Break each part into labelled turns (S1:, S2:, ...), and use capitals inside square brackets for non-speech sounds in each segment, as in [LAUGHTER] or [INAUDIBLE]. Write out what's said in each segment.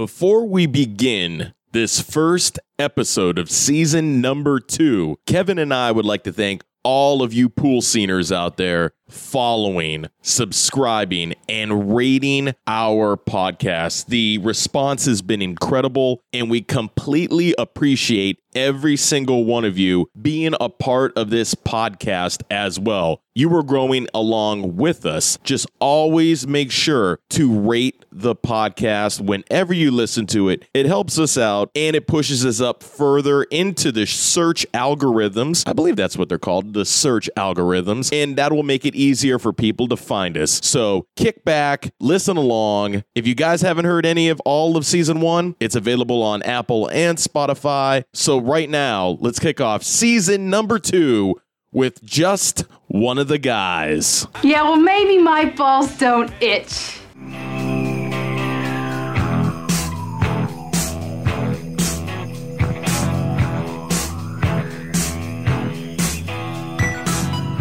S1: Before we begin this first episode of season number two, Kevin and I would like to thank all of you pool sceners out there following, subscribing, and rating our podcast. The response has been incredible, and we completely appreciate every single one of you being a part of this podcast as well. You are growing along with us. Just always make sure to rate the podcast whenever you listen to it. It helps us out and it pushes us up further into the search algorithms. I believe that's what they're called, the search algorithms, and that will make it easier for people to find us. So kick back, listen along. If you guys haven't heard any of all of season one, it's available on Apple and Spotify. So right now, let's kick off season number two with just one of the guys.
S2: Yeah, well, maybe my balls don't itch.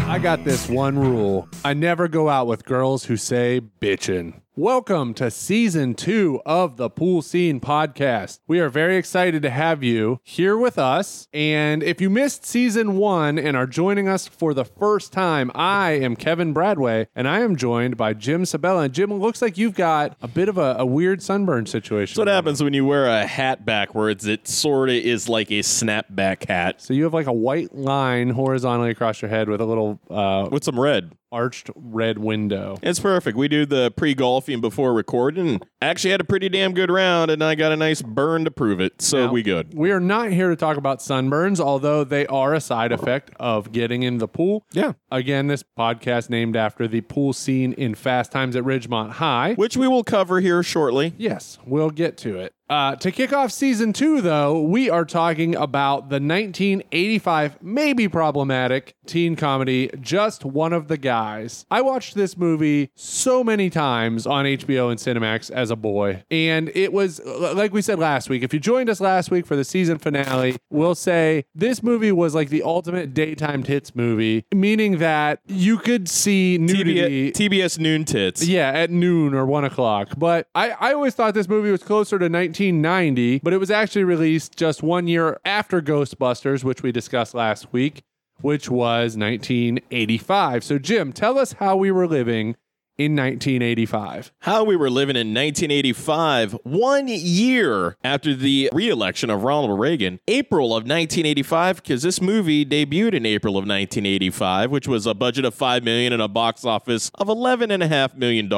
S3: I got this one rule. I never go out with girls who say bitchin'. Welcome to season two of the Pool Scene Podcast. We are very excited to have you here with us. And if you missed season one and are joining us for the first time, I am Kevin Bradway and I am joined by Jim Sabella. And Jim, it looks like you've got a bit of a, a weird sunburn situation.
S1: That's what happens when you wear a hat backwards. It sort of is like a snapback hat
S3: So you have like a white line horizontally across your head with a little uh,
S1: with some red.
S3: Arched red window.
S1: It's perfect. We do the pre golfing before recording. Actually, had a pretty damn good round, and I got a nice burn to prove it. So
S3: Now,
S1: we good.
S3: We are not here to talk about sunburns, although they are a side effect of getting in the pool.
S1: Yeah.
S3: Again, this podcast named after the pool scene in Fast Times at Ridgemont High.
S1: Which we will cover here shortly.
S3: Yes, we'll get to it. Uh, to kick off season two, though, we are talking about the 1985, maybe problematic teen comedy, Just One of the Guys. I watched this movie so many times on HBO and Cinemax as a boy, and it was, like we said last week, if you joined us last week for the season finale, we'll say this movie was like the ultimate daytime tits movie, meaning that you could see nudity.
S1: TBS, TBS noon tits.
S3: Yeah, at noon or one o'clock. But I, I always thought this movie was closer to 1990, but it was actually released just one year after Ghostbusters, which we discussed last week, which was 1985. So, Jim, tell us how we were living in 1985.
S1: How we were living in 1985, one year after the re election of Ronald Reagan, April of 1985, because this movie debuted in April of 1985, which was a budget of 5 million and a box office of $11.5 million.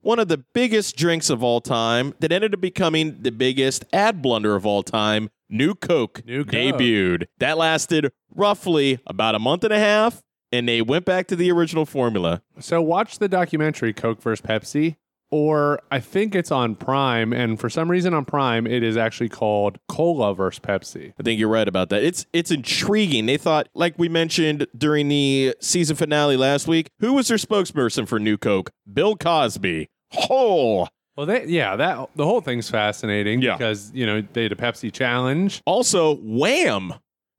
S1: One of the biggest drinks of all time that ended up becoming the biggest ad blunder of all time. New Coke
S3: New Coke.
S1: debuted. That lasted roughly about a month and a half, and they went back to the original formula.
S3: So, watch the documentary Coke vs. Pepsi. Or I think it's on Prime, and for some reason on Prime, it is actually called Cola versus Pepsi.
S1: I think you're right about that. It's it's intriguing. They thought, like we mentioned during the season finale last week, who was their spokesperson for New Coke? Bill Cosby. Oh,
S3: Well, they, yeah, that the whole thing's fascinating
S1: Yeah.
S3: because you know they had a Pepsi challenge.
S1: also Wham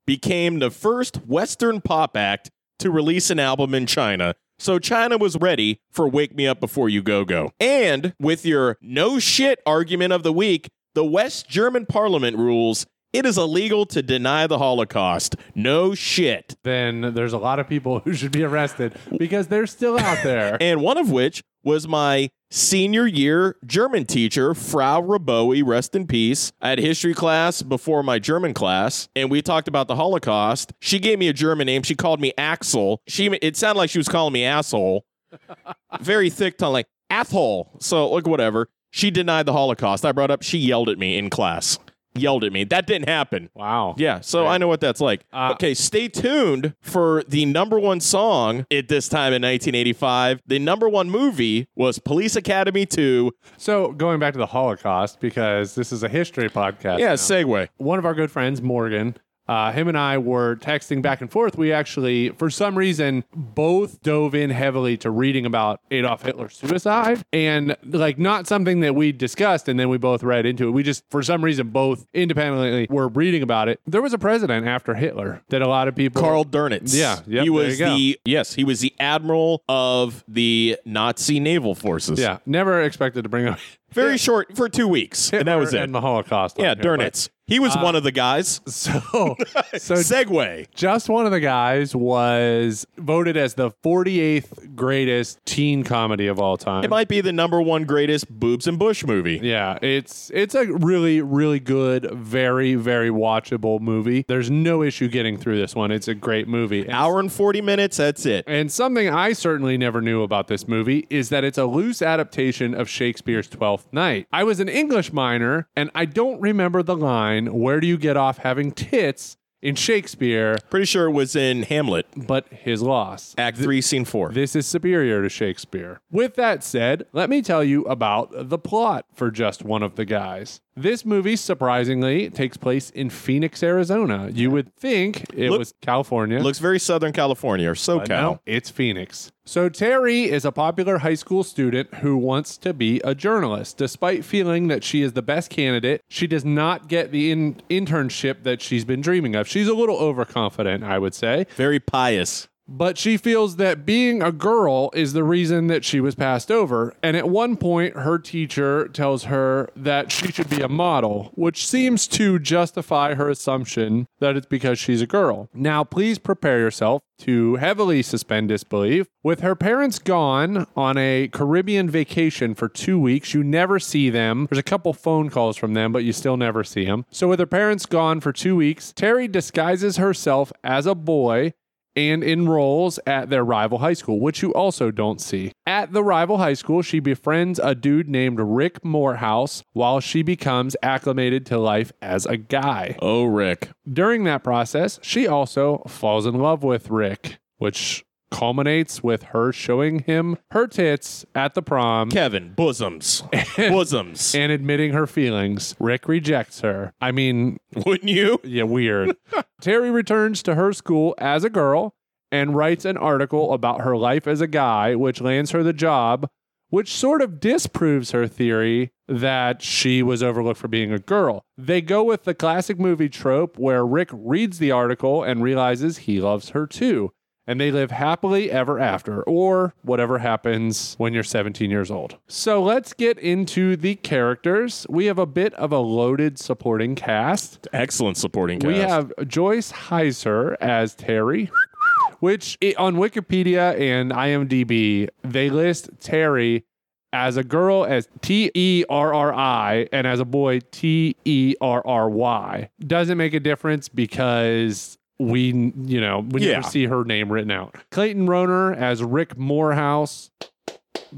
S1: became the first Western pop act to release an album in China. So China was ready for Wake Me Up Before You Go Go. And with your no shit argument of the week, the West German parliament rules it is illegal to deny the Holocaust. No shit.
S3: Then there's a lot of people [LAUGHS] who should be arrested because they're still out there. [LAUGHS]
S1: and one of which was my senior year German teacher, Frau Raboe, rest in peace. I had history class before my German class, and we talked about the Holocaust. She gave me a German name. She called me Axel. She it sounded like she was calling me asshole. [LAUGHS] Very thick tongue, like asshole. So like whatever. She denied the Holocaust. I brought up. She yelled at me in class. Yelled at me. That didn't happen.
S3: wow.
S1: Yeah, so I know what that's like.
S3: Uh,
S1: okay, stay tuned for the number one song at this time in 1985. The number one movie was Police Academy 2.
S3: So going back to the Holocaust because this is a history podcast.
S1: Yeah,
S3: now.
S1: segue.
S3: one of our good friends, Morgan, uh, him and I were texting back and forth. We actually, for some reason, both dove in heavily to reading about Adolf Hitler's suicide and like not something that we discussed and then we both read into it. We just, for some reason, both independently were reading about it. There was a president after Hitler that a lot of people.
S1: Karl Dönitz.
S3: Yeah, yep,
S1: he was the yes, he was the admiral of the Nazi naval forces.
S3: Yeah, never expected to bring up
S1: Very short for two weeks, [LAUGHS] and that was it.
S3: And the Holocaust.
S1: yeah, darn it. He was uh, one of the guys. [LAUGHS]
S3: So, [LAUGHS] so
S1: segue.
S3: just one of the guys was voted as the 48th greatest teen comedy of all time.
S1: It might be the number one greatest boobs and Bush movie.
S3: Yeah, it's it's a really really good, very very watchable movie. There's no issue getting through this one. It's a great movie. And,
S1: Hour and 40 minutes, that's it.
S3: and something I certainly never knew about this movie is that it's a loose adaptation of Shakespeare's Twelfth Night. I was an English minor and I don't remember the line "Where do you get off having tits?" in Shakespeare,
S1: Pretty sure it was in Hamlet,
S3: but his loss.
S1: Act 3, Scene 4.
S3: This is superior to Shakespeare. With that said, let me tell you about the plot for just one of the guys. This movie, surprisingly, takes place in Phoenix, Arizona. You would think it
S1: Look-
S3: was California.
S1: Looks very Southern California or SoCal.
S3: but no, it's Phoenix. So Terry is a popular high school student who wants to be a journalist. Despite feeling that she is the best candidate, she does not get the in- internship that she's been dreaming of. She's a little overconfident, I would say.
S1: Very pious.
S3: But she feels that being a girl is the reason that she was passed over. And at one point, her teacher tells her that she should be a model, which seems to justify her assumption that it's because she's a girl. Now, please prepare yourself to heavily suspend disbelief. With her parents gone on a Caribbean vacation for two weeks, you never see them. There's a couple phone calls from them, but you still never see them. So, with her parents gone for two weeks, Terry disguises herself as a boy and enrolls at their rival high school, which you also don't see. At the rival high school, she befriends a dude named Rick Morehouse while she becomes acclimated to life as a guy.
S1: Oh, Rick.
S3: During that process, she also falls in love with Rick, which culminates with her showing him her tits at the prom
S1: Kevin, bosoms. [LAUGHS] bosoms.
S3: and admitting her feelings. Rick rejects her. I mean,
S1: Wouldn't you?
S3: yeah, weird. [LAUGHS] Terry returns to her school as a girl and writes an article about her life as a guy, which lands her the job, which sort of disproves her theory that she was overlooked for being a girl. They go with the classic movie trope where Rick reads the article and realizes he loves her too. And they live happily ever after, or whatever happens when you're 17 years old. So let's get into the characters. We have a bit of a loaded supporting cast.
S1: Excellent supporting cast.
S3: We have Joyce Hyser as Terry, which on Wikipedia and IMDb, they list Terry as a girl as T E R R I and as a boy T E R R Y. Doesn't make a difference because we, you know, we
S1: Yeah.
S3: never see her name written out. Clayton Rohner as Rick Morehouse.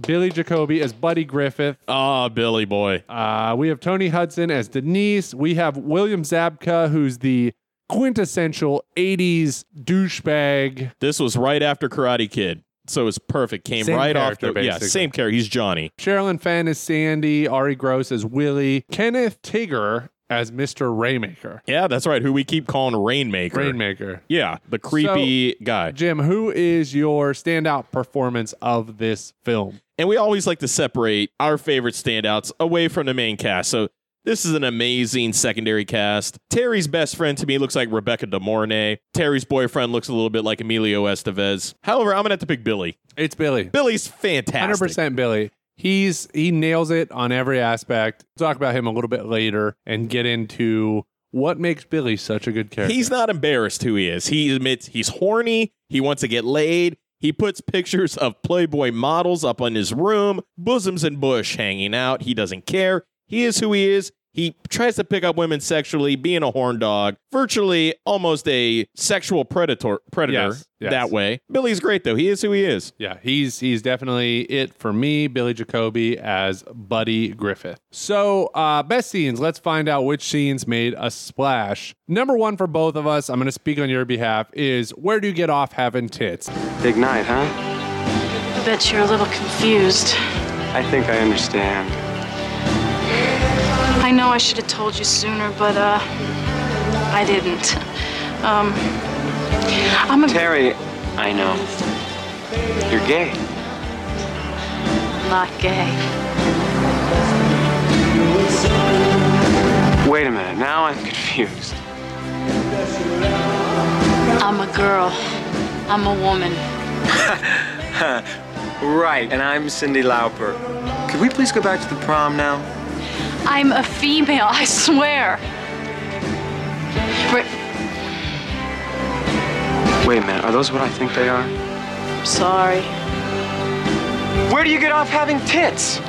S3: Billy Jacoby as Buddy Griffith.
S1: Ah, Billy boy.
S3: Uh, we have Toni Hudson as Denise. We have William Zabka, who's the quintessential 80s douchebag.
S1: This was right after Karate Kid. So it's perfect. Came
S3: Same
S1: right off the Yeah, same character. He's Johnny.
S3: Sherilyn Fenn is Sandy. Arye Gross as Willie. Kenneth Tigar as Mr. Raymaker.
S1: Yeah, that's right. Who we keep calling Rainmaker.
S3: Rainmaker.
S1: Yeah, the creepy guy.
S3: Jim, who is your standout performance of this film?
S1: And we always like to separate our favorite standouts away from the main cast. So this is an amazing secondary cast. Terry's best friend to me looks like Rebecca De Mornay. Terry's boyfriend looks a little bit like Emilio Estevez. However, I'm gonna have to pick Billy.
S3: It's Billy.
S1: Billy's fantastic.
S3: 100% Billy. He's he nails it on every aspect. We'll talk about him a little bit later and get into what makes Billy such a good character.
S1: He's not embarrassed who he is. He admits he's horny. He wants to get laid. He puts pictures of Playboy models up on his room, bosoms and bush hanging out. He doesn't care. He is who he is. He tries to pick up women sexually, being a horn dog, virtually almost a sexual predator predator
S3: Yes, yes.
S1: that way. Billy's great though. He is who he is.
S3: Yeah, he's he's definitely it for me, Billy Jacoby as Buddy Griffith. So, uh, best scenes. Let's find out which scenes made a splash. Number one for both of us. I'm going to speak on your behalf. Is where do you get off having tits?
S4: Big night, huh?
S5: I bet you're a little confused.
S4: I think I understand.
S5: I know I should have told you sooner, but uh, I didn't. Um, I'm a
S4: Terry, I know. You're gay.
S5: not gay.
S4: Wait a minute, now I'm confused.
S5: I'm a girl. I'm a woman. [LAUGHS]
S4: Right, and I'm Cyndi Lauper. Could we please go back to the prom now?
S5: I'm a female, I swear. Rick,
S4: Wait a minute, are those what I think they are?
S5: I'm sorry.
S4: Where do you get off having tits?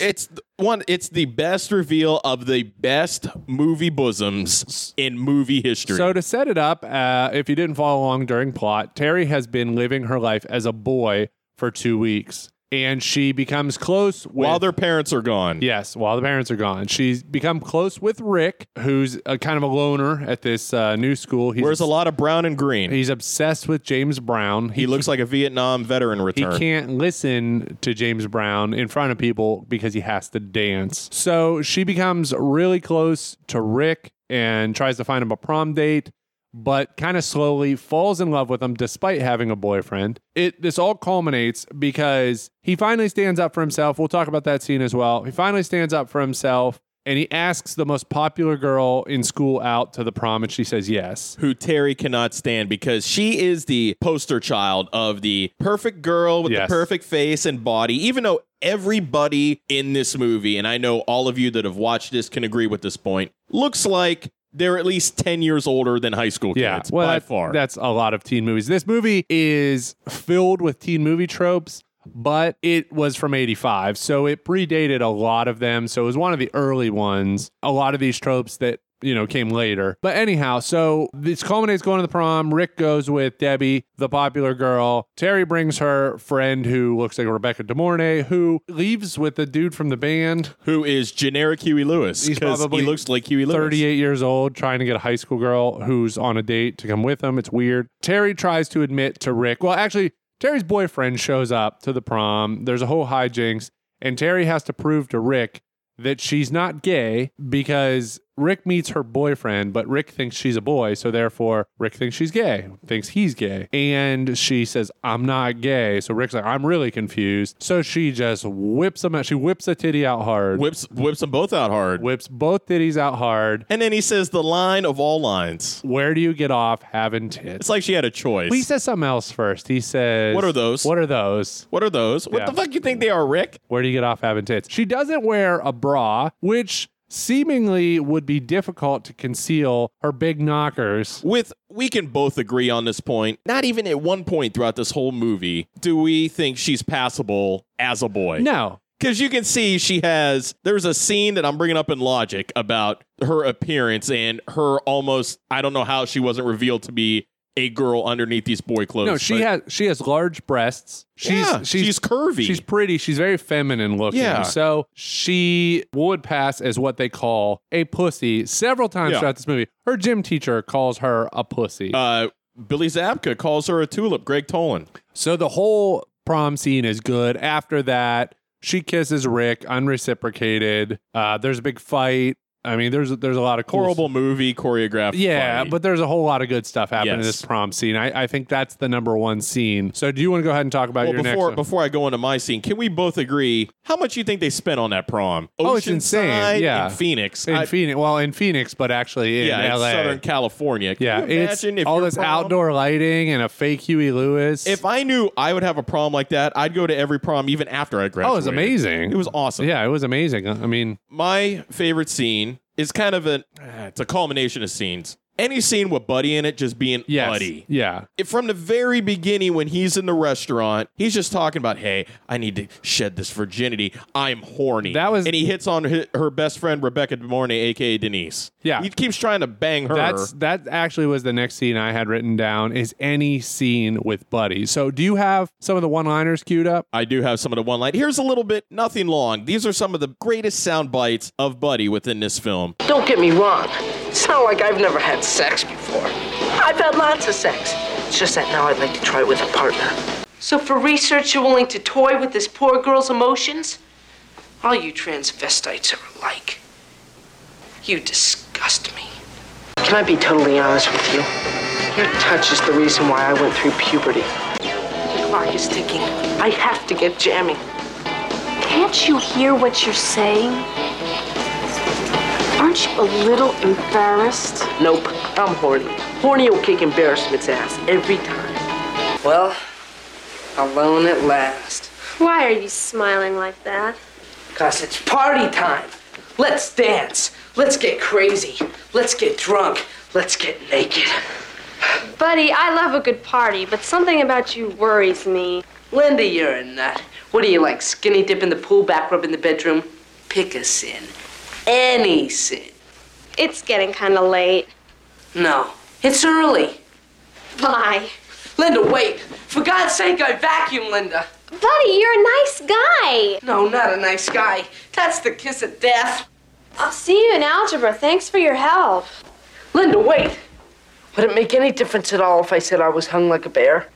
S1: It's one. It's the best reveal of the best movie bosoms in movie history.
S3: So to set it up, uh, if you didn't follow along during plot, Terry has been living her life as a boy for two weeks, and she becomes close with,
S1: while their parents are gone,
S3: Yes, while the parents are gone, she's become close with Rick, who's a kind of a loner at this uh, new school. He's
S1: wears a lot of brown and green.
S3: He's obsessed with James Brown.
S1: he looks like a Vietnam veteran return.
S3: He can't listen to James Brown in front of people because he has to dance. So she becomes really close to Rick and tries to find him a prom date, but kind of slowly falls in love with him despite having a boyfriend. It this all culminates because he finally stands up for himself. We'll talk about that scene as well. He finally stands up for himself and he asks the most popular girl in school out to the prom and she says yes.
S1: who Terry cannot stand because she is the poster child of the perfect girl with
S3: Yes.
S1: the perfect face and body. Even though everybody in this movie, and I know all of you that have watched this can agree with this point, looks like they're at least 10 years older than high school
S3: Yeah,
S1: kids
S3: well,
S1: by
S3: that-
S1: far.
S3: That's a lot of teen movies. This movie is filled with teen movie tropes, but it was from 85. So it predated a lot of them. So it was one of the early ones. A lot of these tropes that you know, came later. But anyhow, so this culminates going to the prom. Rick goes with Debbie, the popular girl. Terry brings her friend who looks like Rebecca De Mornay, who leaves with the dude from the band.
S1: who is generic Huey Lewis
S3: He's probably
S1: he looks like Huey Lewis.
S3: 38 years old, trying to get a high school girl who's on a date to come with him. It's weird. Terry tries to admit to Rick. Well, actually, Terry's boyfriend shows up to the prom. There's a whole hijinks, and Terry has to prove to Rick that she's not gay because Rick meets her boyfriend, but Rick thinks she's a boy, so therefore Rick thinks she's gay, thinks he's gay. And she says, I'm not gay. So Rick's like, I'm really confused. So she just whips him out. She whips a titty out hard,
S1: Whips whips them both out hard.
S3: whips both titties out hard.
S1: and then he says the line of all lines.
S3: Where do you get off having tits?
S1: It's like she had a choice.
S3: Well, he says something else first. He says,
S1: What are those?
S3: What are those?
S1: what are those? What
S3: Yeah.
S1: the fuck you think they are, Rick?
S3: Where do you get off having tits? She doesn't wear a bra, which seemingly would be difficult to conceal her big knockers.
S1: With we can both agree on this point. Not even at one point throughout this whole movie do we think she's passable as a boy.
S3: No.
S1: Because you can see she has, there's a scene that I'm bringing up in Logic about her appearance and her almost, I don't know how she wasn't revealed to be a girl underneath these boy clothes.
S3: No, she has she has large breasts. She's
S1: Yeah, she's curvy.
S3: She's pretty. She's very feminine looking.
S1: Yeah.
S3: So she would pass as what they call a pussy several times
S1: Yeah.
S3: throughout this movie. Her gym teacher calls her a pussy.
S1: Uh, Billy Zabka calls her a tulip, Greg Tolan.
S3: So the whole prom scene is good. After that, she kisses Rick unreciprocated. Uh, there's a big fight. I mean, there's there's a lot of cool
S1: Horrible movie, choreographed.
S3: Yeah,
S1: fight.
S3: but there's a whole lot of good stuff happening in
S1: Yes.
S3: this prom scene. I, I think that's the number one scene. So do you want to go ahead and talk about
S1: Well,
S3: your
S1: before
S3: next one?
S1: before I go into my scene, can we both agree how much you think they spent on that prom?
S3: Oh, it's insane.
S1: Oceanside
S3: Yeah.
S1: in Phoenix.
S3: in
S1: I-
S3: Phoenix, well, in Phoenix, but actually in
S1: yeah, in
S3: LA.
S1: Southern California. Can
S3: yeah,
S1: you
S3: it's
S1: imagine if
S3: all
S1: your
S3: this
S1: prom-
S3: outdoor lighting and a fake Huey Lewis.
S1: If I knew I would have a prom like that, I'd go to every prom even after I oh, graduated.
S3: oh, it's amazing.
S1: It was awesome.
S3: Yeah, it was amazing. I mean,
S1: My favorite scene is kind of an ah, it's a culmination of scenes. Any scene with Buddy in it just being
S3: yes,
S1: Buddy.
S3: yeah.
S1: It- from the very beginning when he's in the restaurant, he's just talking about, "Hey, I need to shed this virginity. I'm horny."
S3: That was-
S1: and he hits on her, her best friend Rebecca De Mornay, aka Denise.
S3: Yeah.
S1: he keeps trying to bang her.
S3: That's that actually was the next scene I had written down is any scene with Buddy. So do you have some of the one-liners queued up?
S1: I do have some of the one line. Here's a little bit, nothing long. These are some of the greatest sound bites of Buddy within this film.
S6: Don't get me wrong. It's not like I've never had sex before. I've had lots of sex. It's just that now I'd like to try it with a partner. So for research, you're willing to toy with this poor girl's emotions? All you transvestites are alike. You disgust me. Can I be totally honest with you? Your touch is the reason why I went through puberty. The clock is ticking. I have to get jamming.
S2: Can't you hear what you're saying? Aren't you a little embarrassed?
S6: Nope, I'm horny. Horny will kick embarrassment's ass every time. Well, alone at last.
S7: Why are you smiling like that?
S6: Cause it's party time. Let's dance. Let's get crazy. Let's get drunk. Let's get naked.
S7: Buddy, I love a good party, but something about you worries me.
S6: Linda, you're a nut. What do you like? Skinny dip in the pool, back rub in the bedroom? Pick a sin. Any sin.
S7: It's getting kind of late.
S6: No, it's early.
S7: Bye.
S6: Linda, wait. For God's sake, I vacuum, Linda.
S7: Buddy, you're a nice guy.
S6: No, not a nice guy. That's the kiss of death.
S7: I'll see you in algebra. Thanks for your help.
S6: Linda, wait. Would it make any difference at all if I said I was hung like a bear?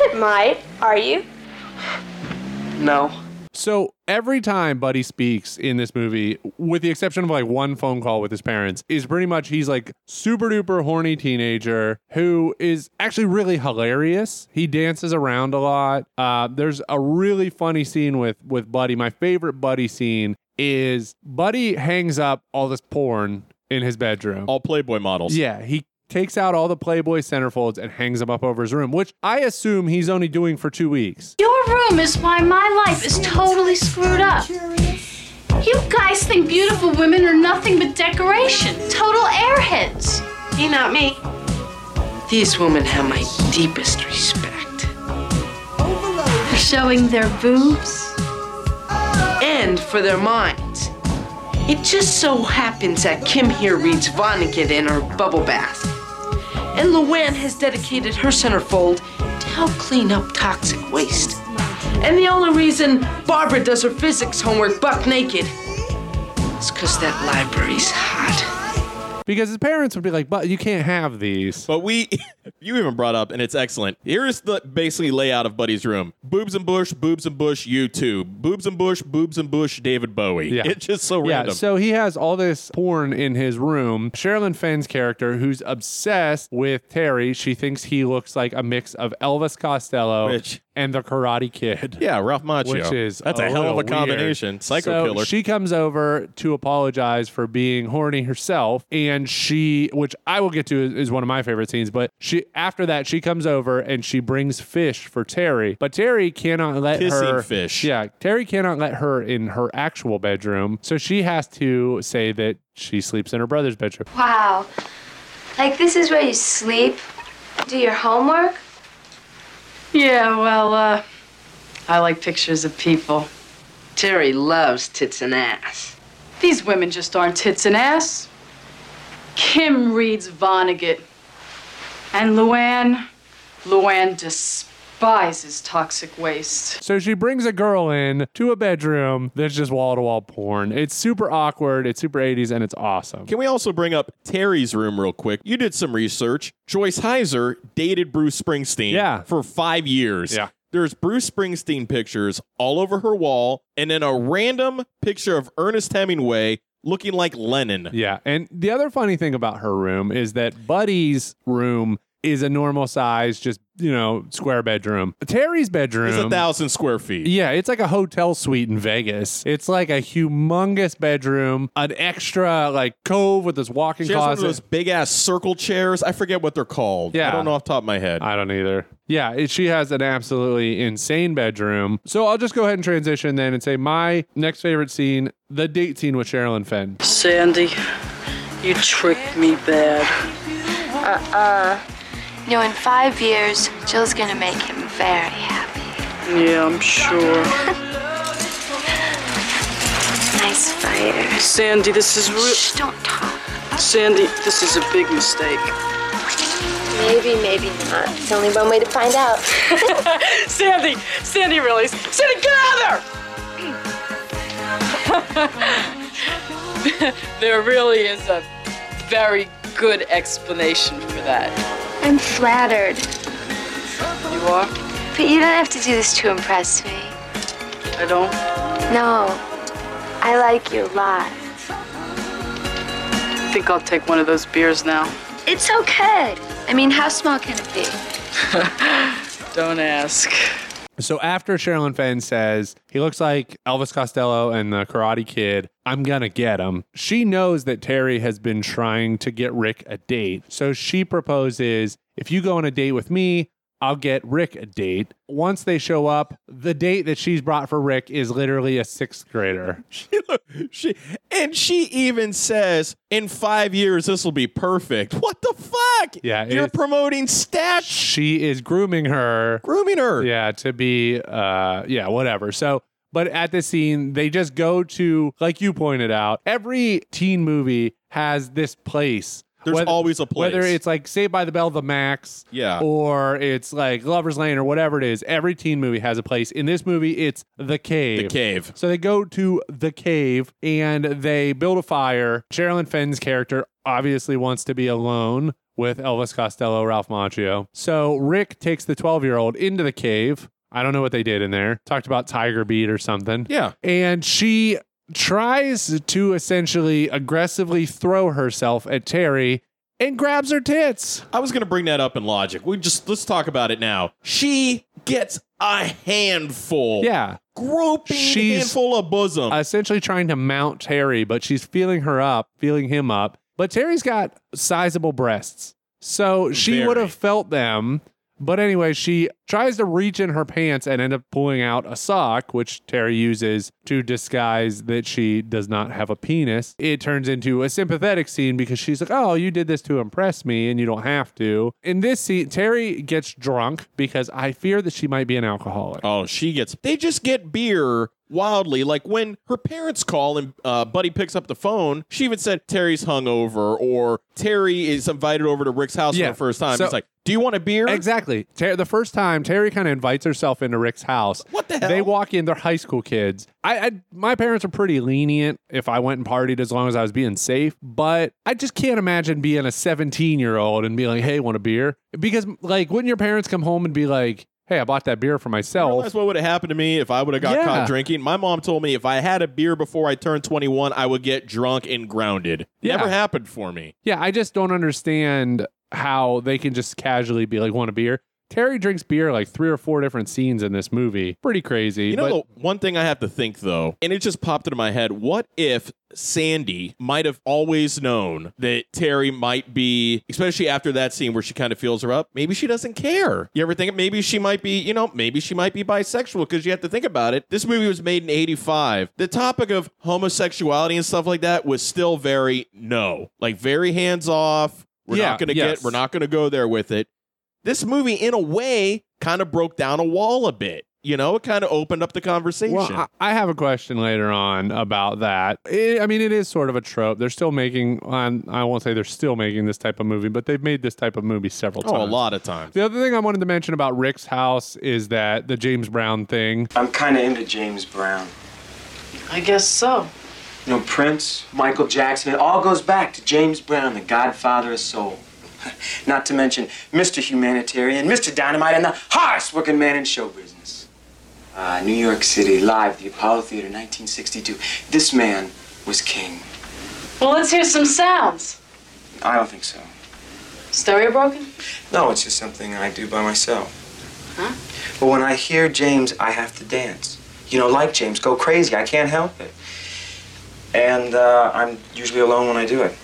S7: It might. Are you?
S6: No.
S3: So every time Buddy speaks in this movie, with the exception of like one phone call with his parents, is pretty much he's like super duper horny teenager who is actually really hilarious. He dances around a lot. Uh, there's a really funny scene with with Buddy. My favorite Buddy scene is Buddy hangs up all this porn in his bedroom.
S1: All Playboy models.
S3: Yeah, he takes out all the Playboy centerfolds and hangs them up over his room, which I assume he's only doing for two weeks.
S5: Your room is why my life is totally screwed up. You guys think beautiful women are nothing but decoration, total airheads.
S6: You not me. These women have my deepest respect.
S5: For showing their boobs.
S6: And for their minds. It just so happens that Kim here reads Vonnegut in her bubble bath. And Luann has dedicated her centerfold to help clean up toxic waste. And the only reason Barbara does her physics homework buck naked is because that library's hot.
S3: Because his parents would be like, but you can't have these.
S1: But we, [LAUGHS] you even brought up, and it's excellent. Here's the basically layout of Buddy's room: boobs and Bush, boobs and Bush, U2, boobs and Bush, boobs and Bush, David Bowie.
S3: Yeah. [LAUGHS]
S1: It's just so
S3: Yeah,
S1: random.
S3: so he has all this porn in his room. Sherilyn Fenn's character, who's obsessed with Terry, she thinks he looks like a mix of Elvis Costello
S1: Which-
S3: and the Karate Kid.
S1: yeah, Ralph Macchio.
S3: Which is
S1: that's a,
S3: a
S1: hell of a combination.
S3: weird.
S1: Psycho
S3: so
S1: killer.
S3: She comes over to apologize for being horny herself, and she, which I will get to, is, is one of my favorite scenes. But she, after that, she comes over and she brings fish for Terry, but Terry cannot let
S1: Kissing
S3: her
S1: fish.
S3: Yeah, Terry cannot let her in her actual bedroom, so she has to say that she sleeps in her brother's bedroom.
S7: Wow. Like, this is where you sleep? Do your homework?
S5: Yeah, well, uh, I like pictures of people.
S6: Terry loves tits and ass.
S5: These women just aren't tits and ass. Kim reads Vonnegut. And Luann, Luann despises toxic waste.
S3: So she brings a girl in to a bedroom that's just wall to wall porn. It's super awkward, it's super 80s, and it's awesome.
S1: Can we also bring up Terry's room real quick? You did some research. Joyce Hyser dated Bruce Springsteen
S3: Yeah.
S1: for five years.
S3: Yeah.
S1: There's Bruce Springsteen pictures all over her wall, and then a random picture of Ernest Hemingway looking like Lennon.
S3: Yeah. And the other funny thing about her room is that Buddy's room is a normal size, just, you know, square bedroom. Terry's bedroom.
S1: is a thousand square feet.
S3: Yeah, it's like a hotel suite in Vegas. It's like a humongous bedroom, an extra like cove with this walk-in
S1: She has one of
S3: closet.
S1: those big ass circle chairs. I forget what they're called.
S3: Yeah.
S1: I don't know off the top of my head.
S3: I don't either. Yeah, it, she has an absolutely insane bedroom. So I'll just go ahead and transition then and say my next favorite scene, the date scene with Sherilyn Fenn.
S5: Sandy, you tricked me bad.
S8: Uh, uh, You know, in five years, Jill's gonna make him very happy.
S5: Yeah, I'm sure. [LAUGHS]
S8: Nice fighter.
S5: Sandy, this is real.
S8: Shh, don't talk.
S5: Sandy, this is a big mistake.
S7: Maybe, maybe not. It's only one way to find out. [LAUGHS] [LAUGHS]
S5: Sandy, Sandy, really? Sandy, get out of there! there really is a very good explanation for that.
S8: I'm flattered.
S5: You are?
S8: But you don't have to do this to impress me.
S5: I don't?
S8: No. I like you a lot.
S5: I think I'll take one of those beers now.
S8: It's okay. I mean, how small can it be? [LAUGHS]
S5: Don't ask.
S3: So after Sherilyn Fenn says he looks like Elvis Costello and the Karate Kid, I'm gonna get him. She knows that Terry has been trying to get Rick a date, so she proposes, "If you go on a date with me, I'll get Rick a date. Once they show up, the date that she's brought for Rick is literally a sixth grader. [LAUGHS]
S1: she and she even says, "In five years, this will be perfect." What the fuck?
S3: Yeah,
S1: you're promoting stats,
S3: She is grooming her
S1: grooming her.
S3: yeah to be uh yeah whatever so but at the scene they just go to like you pointed out every teen movie has this place
S1: There's always a place.
S3: whether it's like saved by the bell the max
S1: Yeah.
S3: or it's like lover's lane or whatever it is every teen movie has a place in this movie it's the cave
S1: the cave.
S3: so they go to the cave and they build a fire. Sherilyn Fenn's character obviously wants to be alone with Elvis Costello, Ralph Macchio. So Rick takes the 12 year old into the cave. I don't know what they did in there. Talked about Tiger Beat or something.
S1: Yeah.
S3: And she tries to essentially aggressively throw herself at Terry and grabs her tits.
S1: I was going to bring that up in logic. We just let's talk about it now. She gets a handful.
S3: Yeah.
S1: Groping
S3: She's-
S1: handful of bosom.
S3: essentially trying to mount Terry, but she's feeling her up, feeling him up. But Terry's got sizable breasts. So she
S1: Very.
S3: would have felt them. But anyway, she tries to reach in her pants and end up pulling out a sock, which Terry uses to disguise that she does not have a penis. It turns into a sympathetic scene because she's like, Oh, you did this to impress me and you don't have to. In this scene, Terry gets drunk because I fear that she might be an alcoholic.
S1: oh, she gets. They just get beer wildly. Like when her parents call and uh, Buddy picks up the phone, she even said Terry's hungover or Terry is invited over to Rick's house
S3: Yeah.
S1: for the first time.
S3: So-
S1: He's like, "Do you want a beer?"
S3: Exactly. Ter- the first time Terry kind of invites herself into Rick's house.
S1: What the hell?
S3: They walk in. They're high school kids. I, I my parents are pretty lenient if I went and partied as long as I was being safe. But I just can't imagine being a 17 year old and be like, "Hey, want a beer?" Because like, wouldn't your parents come home and be like, "Hey, I bought that beer for myself."
S1: That's what would have happened to me if I would have got
S3: Yeah.
S1: caught drinking. My mom told me if I had a beer before I turned 21, I would get drunk and grounded.
S3: Yeah.
S1: Never happened for me.
S3: Yeah, I just don't understand how they can just casually be like, "Want a beer?" Terry drinks beer like three or four different scenes in this movie. Pretty crazy.
S1: You know, the one thing I have to think though, and it just popped into my head: what if Sandy might have always known that Terry might be, especially after that scene where she kind of feels her up? Maybe she doesn't care. You ever think maybe she might be, you know, maybe she might be bisexual because you have to think about it. This movie was made in '85. The topic of homosexuality and stuff like that was still very no, like very hands off. We're
S3: Yeah,
S1: not going to
S3: yes.
S1: get. We're not going to go there with it this movie in a way kind of broke down a wall a bit you know it kind of opened up the conversation
S3: Well, I, I have a question later on about that. It- I mean, it is sort of a trope. They're still making, um, I won't say they're still making this type of movie, but they've made this type of movie several
S1: oh
S3: times.
S1: a lot of times
S3: The other thing I wanted to mention about Rick's house is that the James Brown thing.
S4: I'm kind of into James Brown.
S6: I guess so.
S4: You know, Prince, Michael Jackson, it all goes back to James Brown, the godfather of soul. [LAUGHS] Not to mention Mr. Humanitarian, Mr. Dynamite, and the hardest working man in show business. Uh, New York City, live, the Apollo Theater, 1962. This man was king.
S6: Well, let's hear some sounds.
S4: I don't think so.
S6: Stereo broken?
S4: No, it's just something I do by myself.
S6: Huh?
S4: But when I hear James, I have to dance. You know, like James, go crazy. I can't help it. And uh, I'm usually alone when I do it.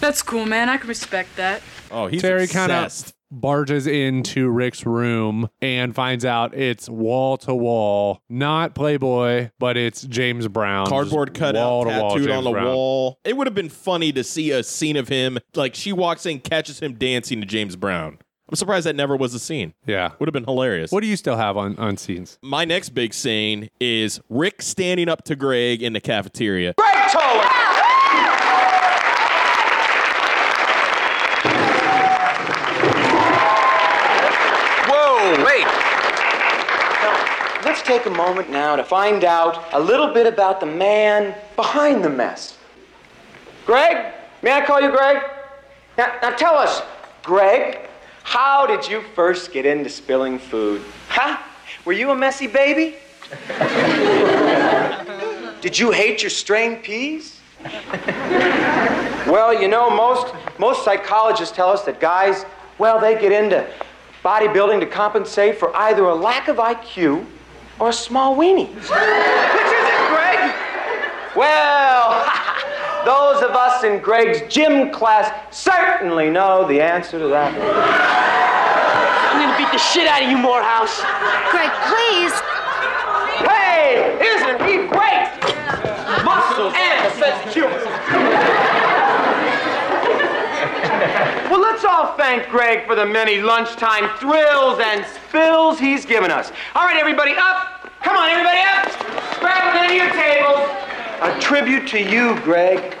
S9: That's cool, man. I can respect that.
S1: oh he's
S3: Terry kind of barges into Rick's room and finds out it's wall to wall, not Playboy, but it's James Brown.
S1: cardboard cutout
S3: wall to wall
S1: tattooed
S3: James
S1: on the
S3: Brown.
S1: wall it would have been funny to see a scene of him like she walks in catches him dancing to james brown i'm surprised that never was a scene
S3: Yeah.
S1: would have been hilarious
S3: What do you still have on, on scenes?
S1: my next big scene is rick standing up to greg in the cafeteria
S4: Greg Toller! Take a moment now to find out a little bit about the man behind the mess. Greg? May I call you Greg? Now, now tell us, Greg, how did you first get into spilling food? Huh? Were you a messy baby? [LAUGHS] Did you hate your strained peas? well, you know, most most psychologists tell us that guys, well, they get into bodybuilding to compensate for either a lack of IQ or a small weenie. [LAUGHS] Which is it, Greg? Well, [LAUGHS] those of us in Greg's gym class certainly know the answer to that.
S6: I'm gonna beat the shit out of you, Morehouse.
S8: Greg, please.
S4: Hey, isn't he great? Muscle and a sense of humor. well, let's all thank Greg for the many lunchtime thrills and spills he's given us. All right, everybody, up! Come on, everybody, up! Grab one of your tables. A tribute to you, Greg.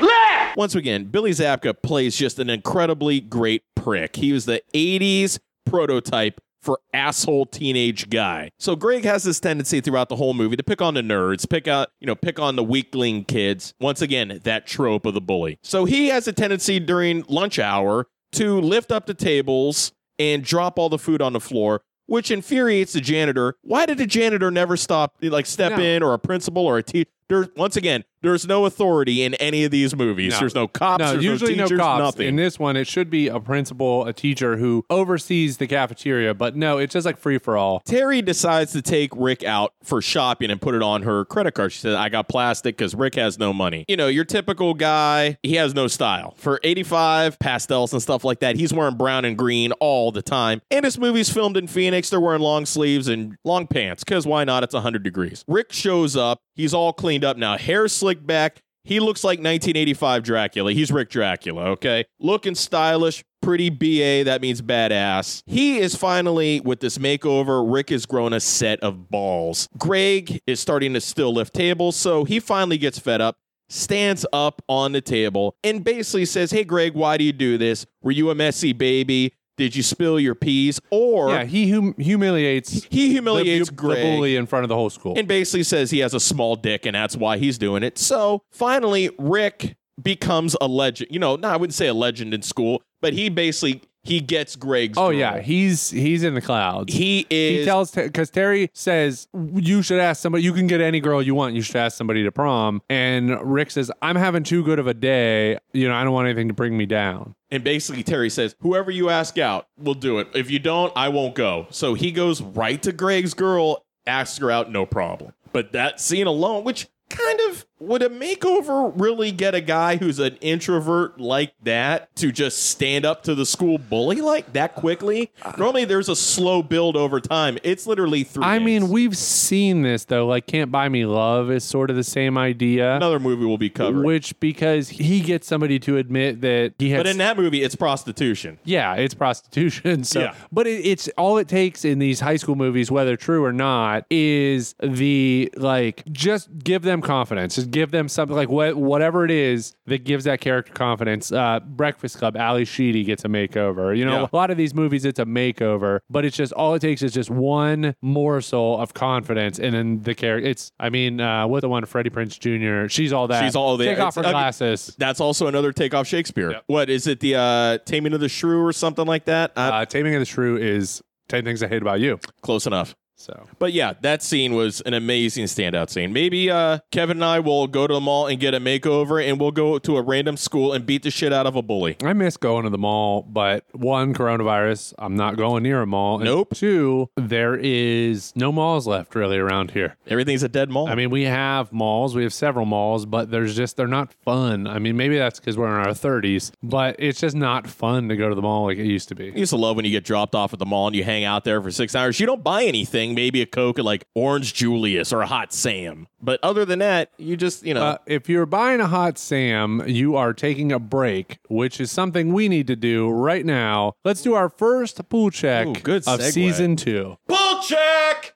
S4: Left!
S1: Once again, Billy Zabka plays just an incredibly great prick. He was the 80s prototype for asshole teenage guy. So Greg has this tendency throughout the whole movie to pick on the nerds, pick out, you know, pick on the weakling kids. Once again, that trope of the bully. So he has a tendency during lunch hour to lift up the tables and drop all the food on the floor. Which infuriates the janitor. Why did the janitor never stop, like step
S3: No.
S1: in, or a principal, or a teacher? Once again, there's no authority in any of these movies.
S3: No.
S1: There's no cops.
S3: No,
S1: there's
S3: usually
S1: no,
S3: no, cops.
S1: Nothing.
S3: In this one, it should be a principal, a teacher who oversees the cafeteria. But no, it's just like free for all.
S1: Terry decides to take Rick out for shopping and put it on her credit card. She said, I got plastic because Rick has no money. You know, your typical guy, he has no style. For 85, pastels and stuff like that, he's wearing brown and green all the time. And this movie's filmed in Phoenix. They're wearing long sleeves and long pants because why not? It's 100 degrees. Rick shows up. He's all cleaned up now, hair slicked back. He looks like 1985 Dracula. He's Rick Dracula, okay? Looking stylish, pretty BA, that means badass. He is finally, with this makeover, Rick has grown a set of balls. Greg is starting to still lift tables, so he finally gets fed up, stands up on the table, and basically says, Hey, Greg, why do you do this? Were you a messy baby? Did you spill your peas? Or
S3: Yeah, he hum- humiliates.
S1: he humiliates
S3: the, bu-
S1: Greg
S3: the bully in front of the whole school.
S1: and basically says he has a small dick and that's why he's doing it. So finally, Rick becomes a legend. You know, no, I wouldn't say a legend in school, but he basically he gets Greg's.
S3: oh
S1: girl.
S3: yeah, he's he's in the clouds.
S1: he is.
S3: he tells because Terry says you should ask somebody. You can get any girl you want. You should ask somebody to prom. And Rick says, "I'm having too good of a day. You know, I don't want anything to bring me down."
S1: and basically Terry says, "Whoever you ask out, we'll do it. If you don't, I won't go." So he goes right to Greg's girl, asks her out, no problem. But that scene alone, which kind of would a makeover really get a guy who's an introvert like that to just stand up to the school bully like that quickly? Normally there's a slow build over time. It's literally three.
S3: I mean, we've seen this though. Like, "Can't Buy Me Love" is sort of the same idea.
S1: another movie will be covered.
S3: Which because he gets somebody to admit that he had
S1: but in that movie, it's prostitution.
S3: Yeah, it's prostitution. [LAUGHS] So,
S1: Yeah.
S3: but it, it's all it takes in these high school movies, whether true or not, is the like just give them confidence, just give them something like what whatever it is that gives that character confidence. Uh, Breakfast Club, Ally Sheedy gets a makeover. You know,
S1: Yeah.
S3: a lot of these movies, it's a makeover, but it's just all it takes is just one morsel of confidence, and then the character. It's, I mean, uh, what the one Freddie Prinze Jr. She's all that.
S1: She's all there.
S3: Take off her
S1: It's- okay.
S3: glasses.
S1: That's also another take off Shakespeare.
S3: Yep.
S1: What is it? The uh, Taming of the Shrew or something like that? Uh,
S3: Uh, Taming of the Shrew is Ten Things I Hate About You.
S1: close enough.
S3: So.
S1: But yeah, that scene was an amazing standout scene. Maybe uh, Kevin and I will go to the mall and get a makeover, and we'll go to a random school and beat the shit out of a bully.
S3: I miss going to the mall, but one, coronavirus, I'm not going near a mall. And
S1: Nope.
S3: Two, there is no malls left really around here.
S1: Everything's a dead mall.
S3: I mean, we have malls, we have several malls, but there's just, they're not fun. I mean, maybe that's because we're in our 30s, but it's just not fun to go to the mall like it used to
S1: I
S3: be.
S1: used to love when you get dropped off at the mall and you hang out there for six hours. You don't buy anything, maybe a Coke at like Orange Julius or a Hot Sam. But other than that, you just, you know,
S3: Uh, if you're buying a hot Sam, you are taking a break, which is something we need to do right now. Let's do our first pool check
S1: Ooh, good
S3: of
S1: segue.
S3: season two.
S1: bull check!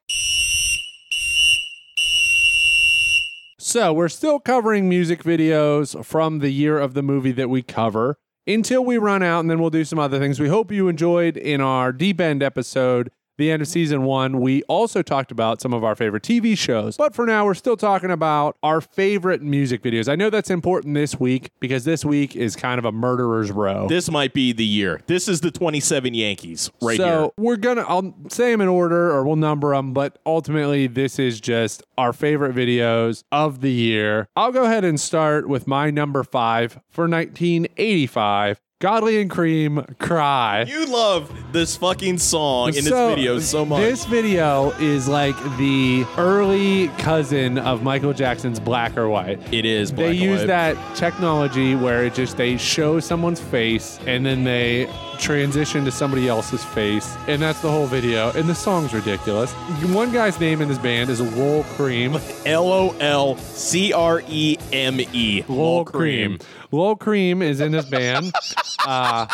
S3: So we're still covering music videos from the year of the movie that we cover until we run out, and then we'll do some other things. We hope you enjoyed in our deep end episode. The end of season one, we also talked about some of our favorite TV shows. But for now, we're still talking about our favorite music videos. I know that's important this week because this week is kind of a murderer's row.
S1: This might be the year. This is the 27 Yankees right
S3: so
S1: here.
S3: we're gonna I'll say them in order or we'll number them, but ultimately this is just our favorite videos of the year. I'll go ahead and start with my number five for 1985. Godley and Creme Cry.
S1: You love this fucking song in this video so much.
S3: This video is like the early cousin of Michael Jackson's Black or White.
S1: it is. Black
S3: they use
S1: white.
S3: that technology where it just they show someone's face and then they transition to somebody else's face, and that's the whole video. And the song's ridiculous. One guy's name in this band is Lol Creme.
S1: L O L C R E M E.
S3: Lol Creme. Lol Creme is in this band. [LAUGHS] Uh,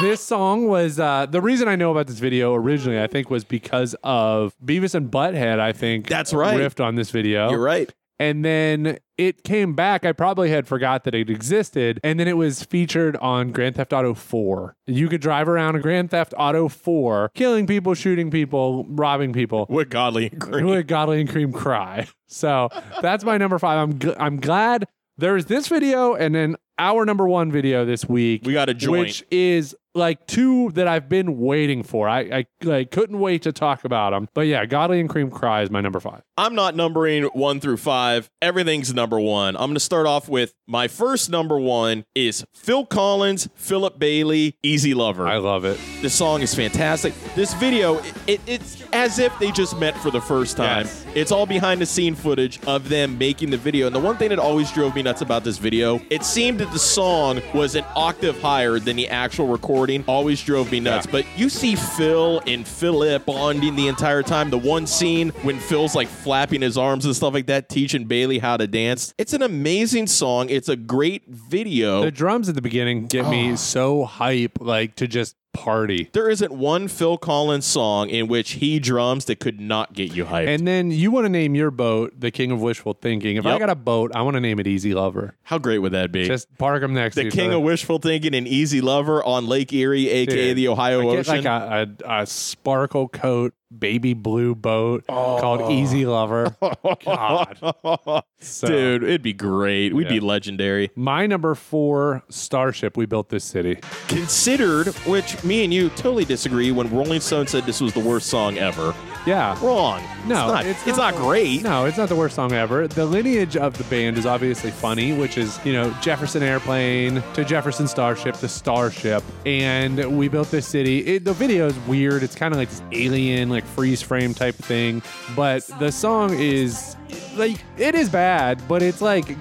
S3: this song was uh, the reason I know about this video originally. I think was because of Beavis and Butthead. I think
S1: That's right.
S3: Riffed on this video.
S1: You're right.
S3: And then it came back. I probably had forgot that it existed. And then it was featured on Grand Theft Auto 4. You could drive around a Grand Theft Auto 4, killing people, shooting people, robbing people.
S1: With Godley and Creme.
S3: Would Godley and Creme cry? [LAUGHS] So that's my number five. I'm gl- I'm glad there's this video and then our number one video this week.
S1: We got a joint.
S3: which is like two that I've been waiting for. I, I like couldn't wait to talk about them. But yeah, Godley and Creme Cry is my number five.
S1: I'm not numbering one through five. Everything's number one. I'm going to start off with my first number one is Phil Collins, Philip Bailey, Easy Lover.
S3: I love it.
S1: This song is fantastic. This video, it, it- it's as if they just met for the first time.
S3: Yes.
S1: It's all behind the scene footage of them making the video. And the one thing that always drove me nuts about this video, it seemed that the song was an octave higher than the actual recording. Always drove me nuts.
S3: Yeah.
S1: But you see Phil and Philip bonding the entire time. The one scene when Phil's like flapping his arms and stuff like that, teaching Bailey how to dance. It's an amazing song. It's a great video.
S3: The drums at the beginning get
S1: Oh.
S3: me so hype, like to just party.
S1: There isn't one Phil Collins song in which he drums that could not get you hyped.
S3: And then you want to name your boat the King of Wishful Thinking. If I got a boat, I want to name it Easy Lover.
S1: How great would that be?
S3: Just park them next
S1: the
S3: to each
S1: king
S3: other.
S1: of wishful thinking and easy lover on Lake Erie, aka
S3: Dude,
S1: the Ohio
S3: I get
S1: Ocean.
S3: like a, a, a sparkle coat baby blue boat
S1: Oh.
S3: called Easy Lover. [LAUGHS] God. So,
S1: Dude, it'd be great. We'd be legendary.
S3: My number four starship, we built this city.
S1: Considered, which me and you totally disagree when Rolling Stone said this was the worst song ever.
S3: Yeah.
S1: Wrong.
S3: No,
S1: it's not, it's not great.
S3: No, it's not the worst song ever. The lineage of the band is obviously funny, which is, you know, Jefferson Airplane to Jefferson Starship to Starship. And we built this city. It, the video is weird. It's kind of like this alien, like freeze frame type thing. But the song is like, it is bad, but it's like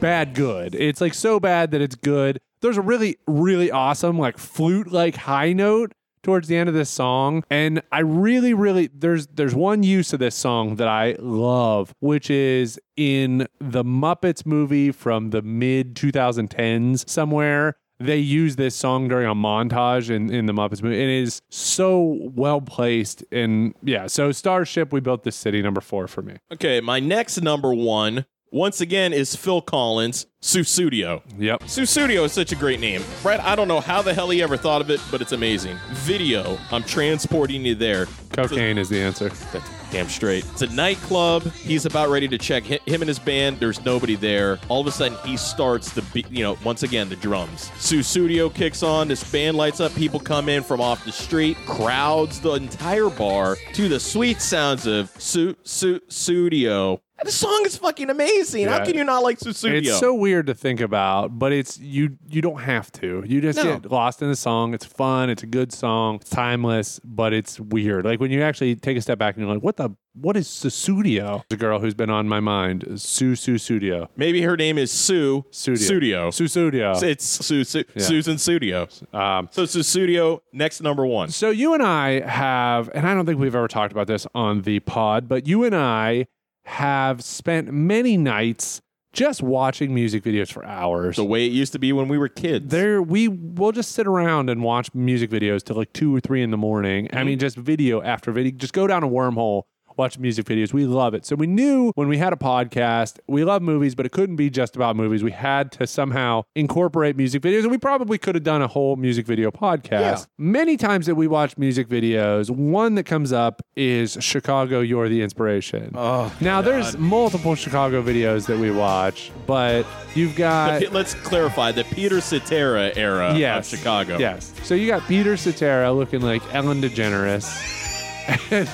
S3: bad good. It's like so bad that it's good. There's a really, really awesome, like flute like high note towards the end of this song and i really really there's there's one use of this song that i love which is in the muppets movie from the mid 2010s somewhere they use this song during a montage in, in the Muppets movie. It is so well placed. And yeah, so Starship, we built this city number four for me.
S1: Okay, my next number one, once again, is Phil Collins, Sussudio.
S3: Yep.
S1: Sussudio is such a great name. Brett, I don't know how the hell he ever thought of it, but it's amazing. Video, I'm transporting you there.
S3: Cocaine is the answer.
S1: That's damn straight. It's a nightclub. He's about ready to check hi- him and his band. There's nobody there. All of a sudden, he starts the, be- you know, once again, the drums. Sussudio kicks on. This band lights up. People come in from off the street. Crowds the entire bar to the sweet sounds of Su Su Sudio. The song is fucking amazing. How can you not like Sussudio?
S3: It's so weird to think about, but it's you you don't have to. You just
S1: No.
S3: get lost in the song. It's fun, it's a good song, it's timeless, but it's weird. Like when you actually take a step back and you're like, what the what is Sussudio? The girl who's been on my mind, Su Su Studio.
S1: Maybe her name is Sue
S3: Studio.
S1: Studio.
S3: Sussudio.
S1: It's Su, Su,
S3: Yeah.
S1: Susan Studio.
S3: Um,
S1: So Sussudio, next number one.
S3: So you and I have, and I don't think we've ever talked about this on the pod, but you and I have spent many nights just watching music videos for hours.
S1: The way it used to be when we were kids.
S3: There, we will just sit around and watch music videos till like two or three in the morning. I mm-hmm. mean, just video after video. Just go down a wormhole, watch music videos. We love it. So we knew when we had a podcast, we love movies, but it couldn't be just about movies. We had to somehow incorporate music videos, and we probably could have done a whole music video podcast.
S1: Yeah.
S3: Many times that we watch music videos, one that comes up is Chicago, You're the Inspiration.
S1: Oh,
S3: now, there's multiple Chicago videos that we watch, but you've got.
S1: The let's clarify the Peter Cetera era
S3: Yes.
S1: of Chicago.
S3: Yes. So you got Peter Cetera looking like Ellen DeGeneres. [LAUGHS] and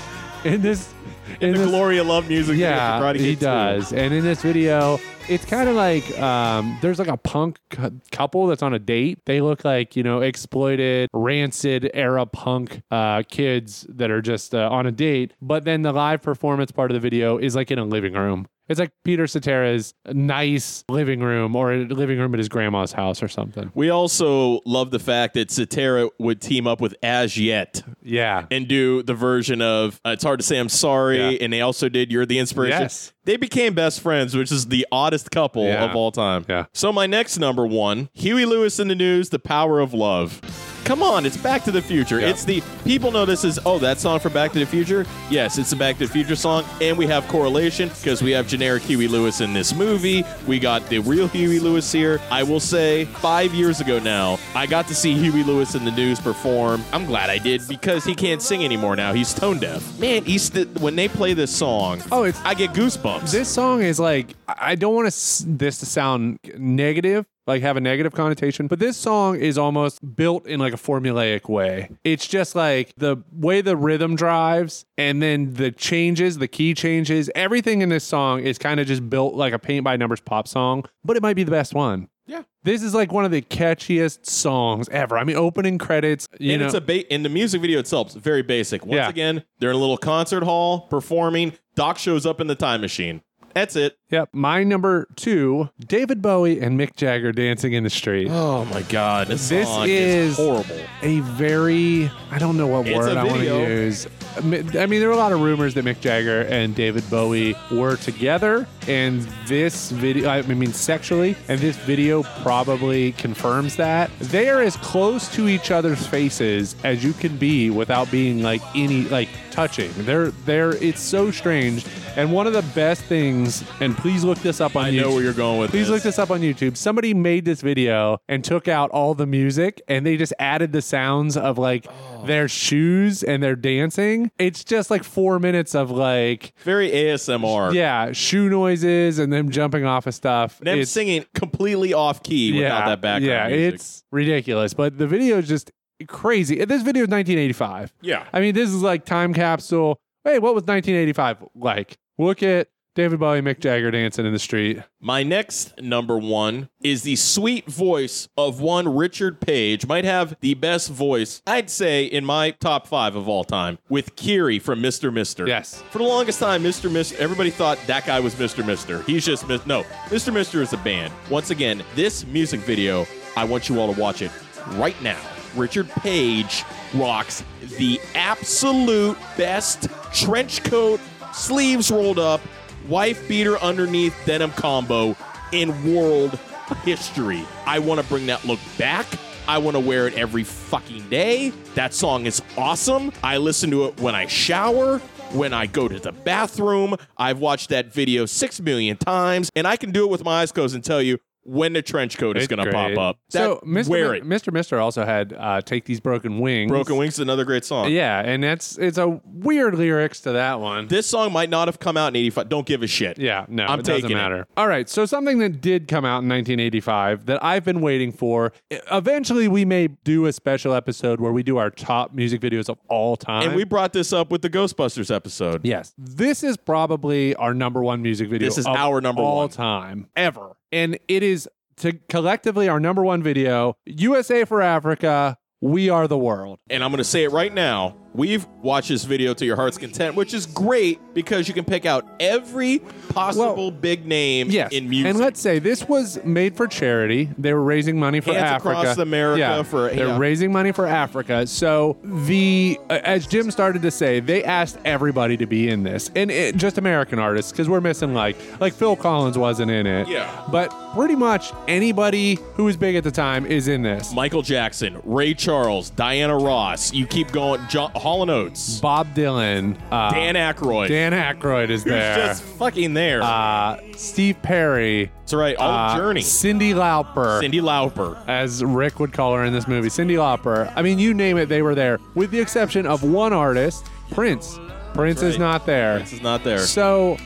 S3: in this in
S1: The
S3: this,
S1: Gloria Love music.
S3: yeah, he
S1: Kid 2.
S3: does. And in this video, it's kind of like um, there's like a punk cou- couple that's on a date. They look like you know exploited, rancid era punk uh, kids that are just uh, on a date. But then the live performance part of the video is like in a living room. It's like Peter Cetera's nice living room or a living room at his grandma's house or something.
S1: We also love the fact that Cetera would team up with Az Yet
S3: Yeah.
S1: and do the version of uh, It's Hard to Say I'm Sorry,
S3: Yeah.
S1: and they also did You're the Inspiration.
S3: Yes.
S1: They became best friends, which is the oddest couple
S3: Yeah.
S1: of all time.
S3: Yeah.
S1: So my next number one, Huey Lewis and the News, The Power of Love. Come on, it's Back to the Future.
S3: Yeah.
S1: It's the people know this is oh that song for Back to the Future. Yes, it's a Back to the Future song, and we have correlation because we have generic Huey Lewis in this movie. We got the real Huey Lewis here. I will say, five years ago now, I got to see Huey Lewis and the News perform. I'm glad I did because he can't sing anymore now. He's tone deaf. Man, he's the, when they play this song,
S3: Oh,
S1: I get goosebumps.
S3: This song is like I don't want this to sound negative, like have a negative connotation, but this song is almost built in like a formulaic way. It's just like the way the rhythm drives and then the changes, the key changes, everything in this song is kind of just built like a paint by numbers pop song, but it might be the best one.
S1: Yeah.
S3: This is like one of the catchiest songs ever. I mean, opening credits, you
S1: and
S3: know.
S1: it's a ba- and the music video itself is very basic. Once
S3: Yeah.
S1: again, they're in a little concert hall performing. Doc shows up in the time machine. That's it.
S3: Yep. My number two, David Bowie and Mick Jagger dancing in the street.
S1: Oh my god, this,
S3: This
S1: song
S3: is-
S1: horrible.
S3: a very I don't know what
S1: It's
S3: word
S1: a
S3: I want to
S1: video.
S3: use. I mean, I mean, there were a lot of rumors that Mick Jagger and David Bowie were together, and this video, I mean, sexually, and this video probably confirms that they are as close to each other's faces as you can be without being like any like touching. They're they're it's so strange. And one of the best things, and please look this up on
S1: I
S3: YouTube.
S1: know where you're going with
S3: Please
S1: this.
S3: look this up on YouTube. Somebody made this video and took out all the music and they just added the sounds of like
S1: Oh.
S3: their shoes and their dancing. It's just like four minutes of like,
S1: Very ASMR.
S3: yeah, shoe noises and them jumping off of stuff.
S1: Them
S3: It's-
S1: singing completely off key without that background
S3: Yeah,
S1: music.
S3: it's ridiculous. But the video is just crazy. This video is 1985.
S1: Yeah.
S3: I mean, this is like time capsule. Hey, what was 1985 like? Look at David Bowie, Mick Jagger dancing in the street.
S1: My next number one is the sweet voice of one Richard Page. Might have the best voice, I'd say, in my top five of all time, with Kyrie from Mr. Mister.
S3: Yes.
S1: For the longest time, Mr. Mister, everybody thought that guy was Mr. Mister. He's just Mis- no. Mr. Mister is a band. Once again, this music video, I want you all to watch it right now. Richard Page rocks the absolute best trench coat, sleeves rolled up, wife beater underneath denim combo in world history. I want to bring that look back. I want to wear it every fucking day. That song is awesome. I listen to it when I shower, when I go to the bathroom. I've watched that video six million times, and I can do it with my eyes closed and tell you when the trench coat is going to pop up.
S3: So,
S1: That-
S3: Mr.
S1: wear
S3: Mi-
S1: it.
S3: Mr. Mister also had uh, "Take These Broken Wings."
S1: Broken Wings is another great song.
S3: Yeah, and that's it's a weird lyrics to that one.
S1: This song might not have come out in 85. Don't give a shit.
S3: yeah, no,
S1: I'm
S3: it doesn't
S1: taking it.
S3: matter. All right, so something that did come out in 1985 that I've been waiting for. Eventually, we may do a special episode where we do our top music videos of all time.
S1: And we brought this up with the Ghostbusters episode.
S3: Yes. This is probably our number one music video.
S1: This is
S3: of
S1: our number
S3: all
S1: one.
S3: time ever. And it is to collectively our number one video. USA for Africa. We are the world.
S1: And I'm going to say it right now. We've watched this video to your heart's content, which is great because you can pick out every possible big name
S3: Yes.
S1: in music.
S3: And let's say this was made for charity. They were raising money for
S1: Hands
S3: Africa.
S1: Across America
S3: yeah.
S1: for-
S3: They're
S1: yeah.
S3: raising money for Africa. So the uh, as Jim started to say, they asked everybody to be in this. And it, just American artists cuz we're missing like like Phil Collins wasn't in it.
S1: Yeah.
S3: But pretty much anybody who was big at the time is in this.
S1: Michael Jackson, Ray Charles, Diana Ross. You keep going. John, Hall and Oates,
S3: Bob Dylan, uh,
S1: Dan Aykroyd.
S3: Dan Aykroyd is
S1: who's
S3: there.
S1: just fucking there.
S3: uh, Steve Perry,
S1: That's right. All
S3: uh,
S1: Journey.
S3: Cyndi Lauper.
S1: Cyndi Lauper.
S3: as Rick would call her in this movie, Cyndi Lauper. I mean, you name it, they were there, with the exception of one artist, Prince. Prince is not there.
S1: This is not there.
S3: So,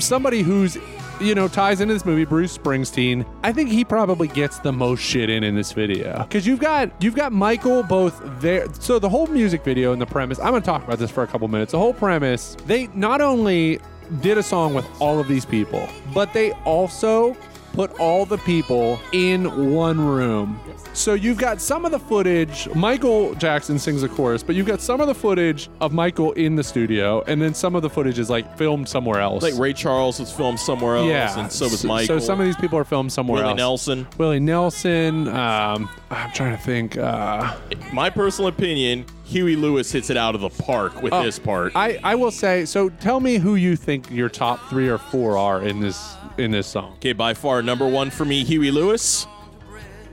S3: somebody who's you know ties into this movie, Bruce Springsteen. I think he probably gets the most shit in in this video because you've got you've got Michael both there. So the whole music video and the premise. I'm gonna talk about this for a couple minutes. The whole premise. They not only did a song with all of these people, but they also put all the people in one room. So you've got some of the footage. Michael Jackson sings a chorus, but you've got some of the footage of Michael in the studio, and then some of the footage is like filmed somewhere else.
S1: Like Ray Charles was filmed somewhere else,
S3: yeah,
S1: and so was Michael.
S3: So some of these people are filmed somewhere else.
S1: Willie
S3: else.
S1: Nelson.
S3: Willie Nelson. Um, I'm trying to think. Uh,
S1: My personal opinion, Huey Lewis hits it out of the park with
S3: Oh,
S1: this part.
S3: I, I will say. So tell me who you think your top three or four are in this in this song.
S1: Okay, by far number one for me, Huey Lewis.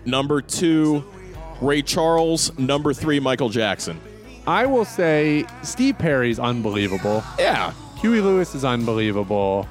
S1: Number two, Ray Charles. Number three, Michael Jackson.
S3: I will say Steve Perry's unbelievable.
S1: Yeah.
S3: Huey Lewis is unbelievable.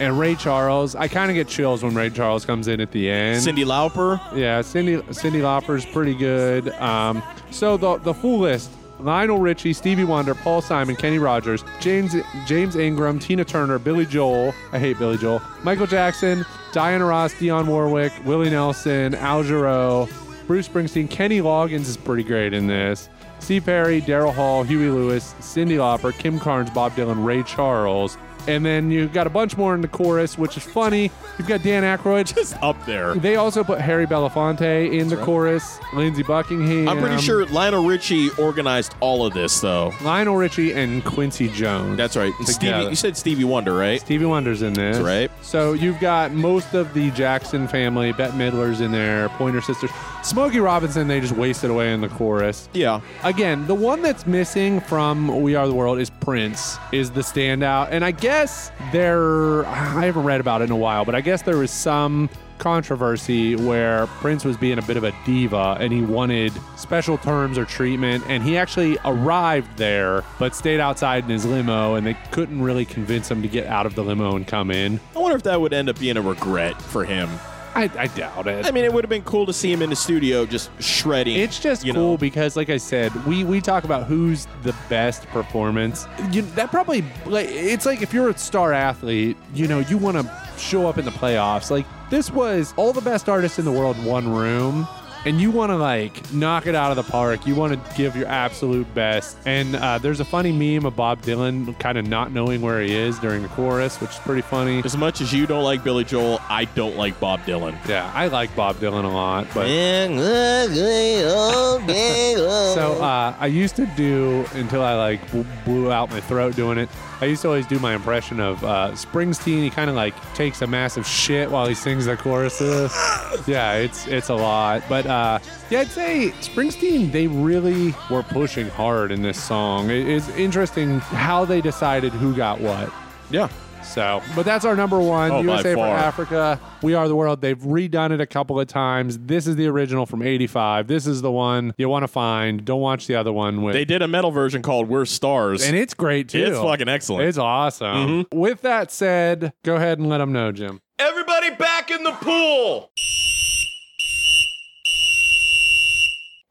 S3: And Ray Charles, I kind of get chills when Ray Charles comes in at the end.
S1: Cyndi Lauper.
S3: Yeah, Cyndi Cyndi Lauper's pretty good. Um, so the the full list: Lionel Richie, Stevie Wonder, Paul Simon, Kenny Rogers, James James Ingram, Tina Turner, Billy Joel. I hate Billy Joel. Michael Jackson, Diana Ross, Dionne Warwick, Willie Nelson, Al Jarreau, Bruce Springsteen, Kenny Loggins is pretty great in this. Steve Perry, Daryl Hall, Huey Lewis, Cyndi Lauper, Kim Carnes, Bob Dylan, Ray Charles. And then you've got a bunch more in the chorus, which is funny. You've got Dan Aykroyd. [LAUGHS]
S1: Just up there.
S3: They also put Harry Belafonte in the chorus, Lindsey Buckingham.
S1: I'm pretty sure Lionel Richie organized all of this, though.
S3: Lionel Richie and Quincy Jones.
S1: That's right. And Stevie, you said Stevie Wonder, right?
S3: Stevie Wonder's in this.
S1: That's right.
S3: So you've got most of the Jackson family, Bette Midler's in there, Pointer Sisters. Smokey Robinson, they just wasted away in the chorus.
S1: Yeah.
S3: Again, the one that's missing from We Are the World is Prince, is the standout. And I guess there, I haven't read about it in a while, but I guess there was some controversy where Prince was being a bit of a diva and he wanted special terms or treatment. And he actually arrived there, but stayed outside in his limo, and they couldn't really convince him to get out of the limo and come in.
S1: I wonder if that would end up being a regret for him.
S3: I, I doubt it.
S1: I mean, it would have been cool to see him in the studio just shredding.
S3: It's just
S1: you
S3: cool
S1: know.
S3: because, like I said, we we talk about who's the best performance. You, that probably like it's like if you're a star athlete, you know, you want to show up in the playoffs. Like this was all the best artists in the world in one room. And you want to like knock it out of the park. You want to give your absolute best. And uh, there's a funny meme of Bob Dylan kind of not knowing where he is during the chorus, which is pretty funny.
S1: As much as you don't like Billy Joel, I don't like Bob Dylan.
S3: Yeah, I like Bob Dylan a lot, but [LAUGHS]
S1: so
S3: So uh, I used to do until I like blew out my throat doing it. I used to always do my impression of uh, Springsteen. He kind of like takes a massive shit while he sings the choruses. Yeah, it's it's a lot, but uh, yeah, I'd say Springsteen. They really were pushing hard in this song. It- it's interesting how they decided who got what.
S1: yeah.
S3: So, but that's our number one.
S1: Oh, by
S3: USA for. Africa. We Are the World. They've redone it a couple of times. This is the original from 85. This is the one you want to find. Don't watch the other one with.
S1: They did a metal version called We're Stars.
S3: and it's great too.
S1: It's fucking excellent.
S3: It's awesome.
S1: Mm-hmm.
S3: With that said, go ahead and let them know, Jim.
S1: Everybody back in the pool.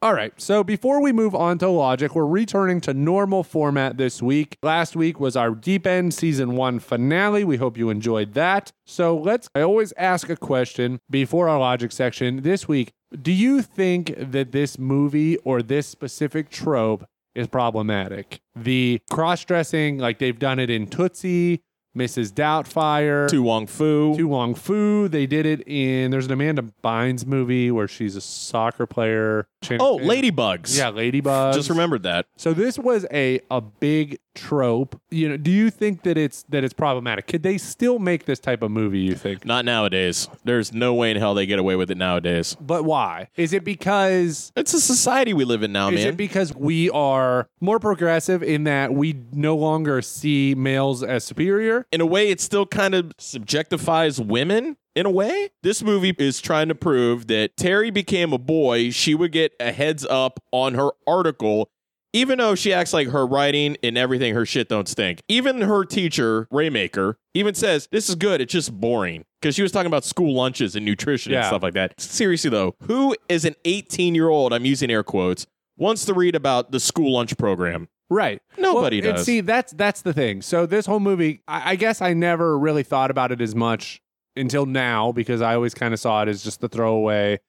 S3: All right, so before we move on to Logic, we're returning to normal format this week. Last week was our Deep End Season 1 finale. We hope you enjoyed that. So let's, I always ask a question before our Logic section. This week, do you think that this movie or this specific trope is problematic? The cross dressing, like they've done it in Tootsie, Mrs. Doubtfire.
S1: To Wong Fu.
S3: To Wong Foo. They did it in there's an Amanda Bynes movie where she's a soccer player. Chan-
S1: oh, Ladybugs.
S3: Yeah, Ladybugs.
S1: Just remembered that.
S3: So this was a a big trope. You know, do you think that it's that it's problematic? Could they still make this type of movie, you think?
S1: Not nowadays. There's no way in hell they get away with it nowadays.
S3: But why? Is it because
S1: It's a society we live in now, man?
S3: is
S1: man.
S3: it because we are more progressive in that we no longer see males as superior?
S1: in a way, it still kind of subjectifies women. In a way, this movie is trying to prove that Terry became a boy. She would get a heads up on her article, even though she acts like her writing and everything, her shit don't stink. Even her teacher, Raymaker, even says this is good. It's just boring because she was talking about school lunches and nutrition and
S3: Yeah.
S1: stuff like that. Seriously though, who is an 18 year old? I'm using air quotes. Wants to read about the school lunch program.
S3: Right.
S1: Nobody
S3: and
S1: does.
S3: See, that's that's the thing. So this whole movie, I, I guess I never really thought about it as much until now because I always kind of saw it as just the throwaway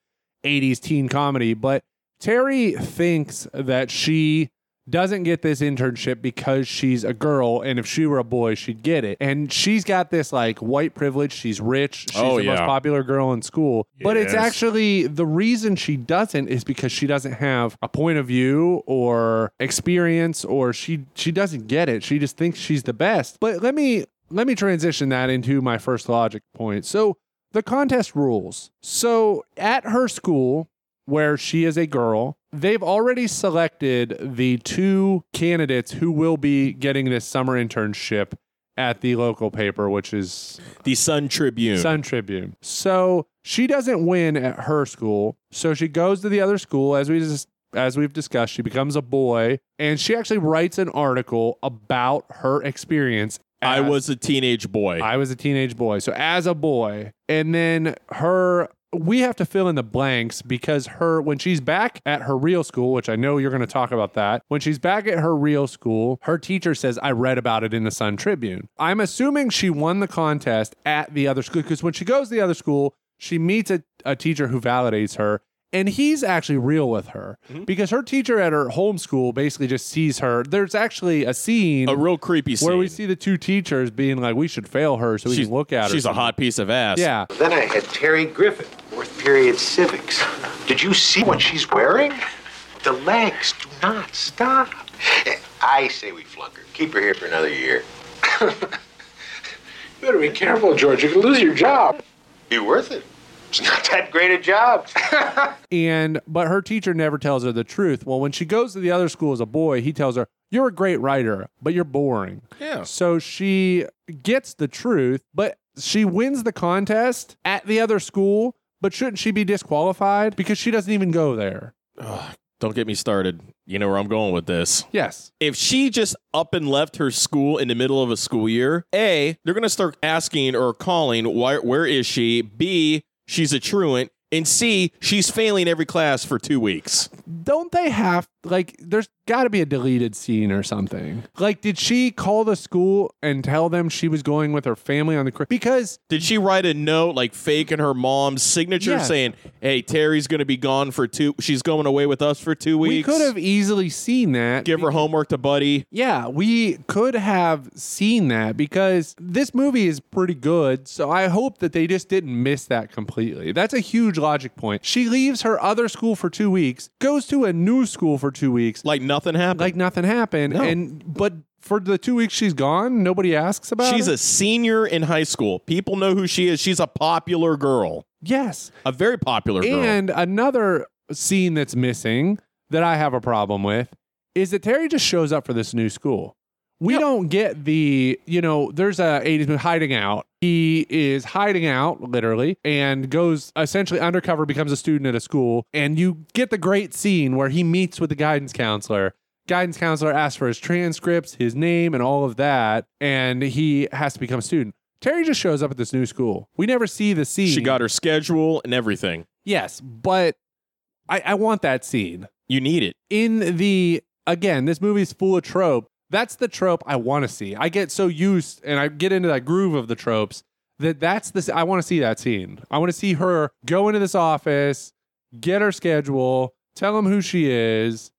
S3: '80s teen comedy. But Terry thinks that she doesn't get this internship because she's a girl, and if she were a boy, she'd get it. And she's got this like white privilege. She's rich. She's
S1: Oh,
S3: the most popular girl in school. yes. But it's actually the reason she doesn't is because she doesn't have a point of view or experience, or she she doesn't get it. She just thinks she's the best. But let me let me transition that into my first logic point. So the contest rules. So at her school, where she is a girl, they've already selected the two candidates who will be getting this summer internship at the local paper, which is
S1: The Sun Tribune.
S3: Sun Tribune. So she doesn't win at her school. So she goes to the other school, as we just as we've discussed, she becomes a boy, and she actually writes an article about her experience.
S1: I
S3: as-
S1: was a teenage boy.
S3: I was a teenage boy. So as a boy, and then her we have to fill in the blanks because her when she's back at her real school, which I know you're going to talk about that. When she's back at her real school, her teacher says I read about it in the Sun Tribune. I'm assuming she won the contest at the other school because when she goes to the other school, she meets a, a teacher who validates her. And he's actually real with her mm-hmm. because her teacher at her home school basically just sees her. There's actually a scene
S1: a real creepy scene.
S3: where we see the two teachers being like, "We should fail her so we
S1: she's,
S3: can look at her."
S1: She's a hot piece of ass.
S3: Yeah,
S10: Then I had Terry Griffin, fourth period civics. Did you see what she's wearing? The legs do not stop. I say we flunk her. Keep her here for another year. [LAUGHS]
S11: You better be careful, George. You could lose your job.
S10: Be worth it. It's not that great a job. [LAUGHS]
S3: and but her teacher never tells her the truth. Well, when she goes to the other school as a boy, he tells her, "You're a great writer, but you're boring."
S1: Yeah.
S3: So she gets the truth, but she wins the contest at the other school. But shouldn't she be disqualified because she doesn't even go there?
S1: Don't get me started. You know where I'm going with this.
S3: Yes.
S1: If she just up and left her school in the middle of a school year, A, they're going to start asking or calling, why, where is she? B, she's a truant. And C, she's failing every class for two weeks.
S3: Don't they have like? There's got to be a deleted scene or something. Like, did she call the school and tell them she was going with her family on the cruise? Because
S1: Did she write a note like faking her mom's signature
S3: Yes.
S1: saying, hey, Terry's going to be gone for two, she's going away with us for two
S3: we
S1: weeks?
S3: could have easily seen that.
S1: Give her homework to Buddy.
S3: Yeah, we could have seen that because this movie is pretty good. So I hope that they just didn't miss that completely. That's a huge logic point. She leaves her other school for two weeks, goes to a new school for two weeks,
S1: Like nothing happened.
S3: like nothing happened.
S1: No.
S3: And but for the two weeks she's gone, nobody asks about
S1: She's a senior in high school. People know who she is. She's a popular girl,
S3: yes.
S1: a very popular girl.
S3: And another scene that's missing that I have a problem with is that Terry just shows up for this new school. We don't get the, you know, there's a 80s movie hiding out. He is hiding out literally and goes essentially undercover, becomes a student at a school. And you get the great scene where he meets with the guidance counselor. Guidance counselor asks for his transcripts, his name, and all of that. And he has to become a student. Terry just shows up at this new school. We never see the scene.
S1: she got her schedule and everything.
S3: Yes, but I, I want that scene.
S1: You need it.
S3: In the again, this movie's full of trope. That's the trope I want to see. I get so used and I get into that groove of the tropes that that's the I want to see that scene. I want to see her go into this office, get her schedule, tell him who she is,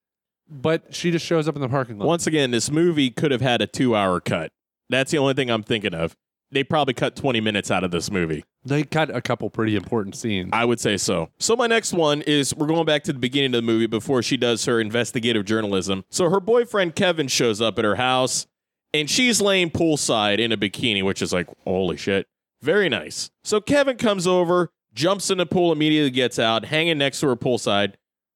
S3: but she just shows up in the parking lot.
S1: Once again, this movie could have had a two hour cut. That's the only thing I'm thinking of. They probably cut 20 minutes out of this movie.
S3: They cut a couple pretty important scenes.
S1: I would say so. So my next one is we're going back to the beginning of the movie before she does her investigative journalism. So her boyfriend Kevin shows up at her house and she's laying poolside in a bikini, which is like, holy shit. Very nice. So Kevin comes over, jumps in the pool, immediately gets out, hanging next to her poolside.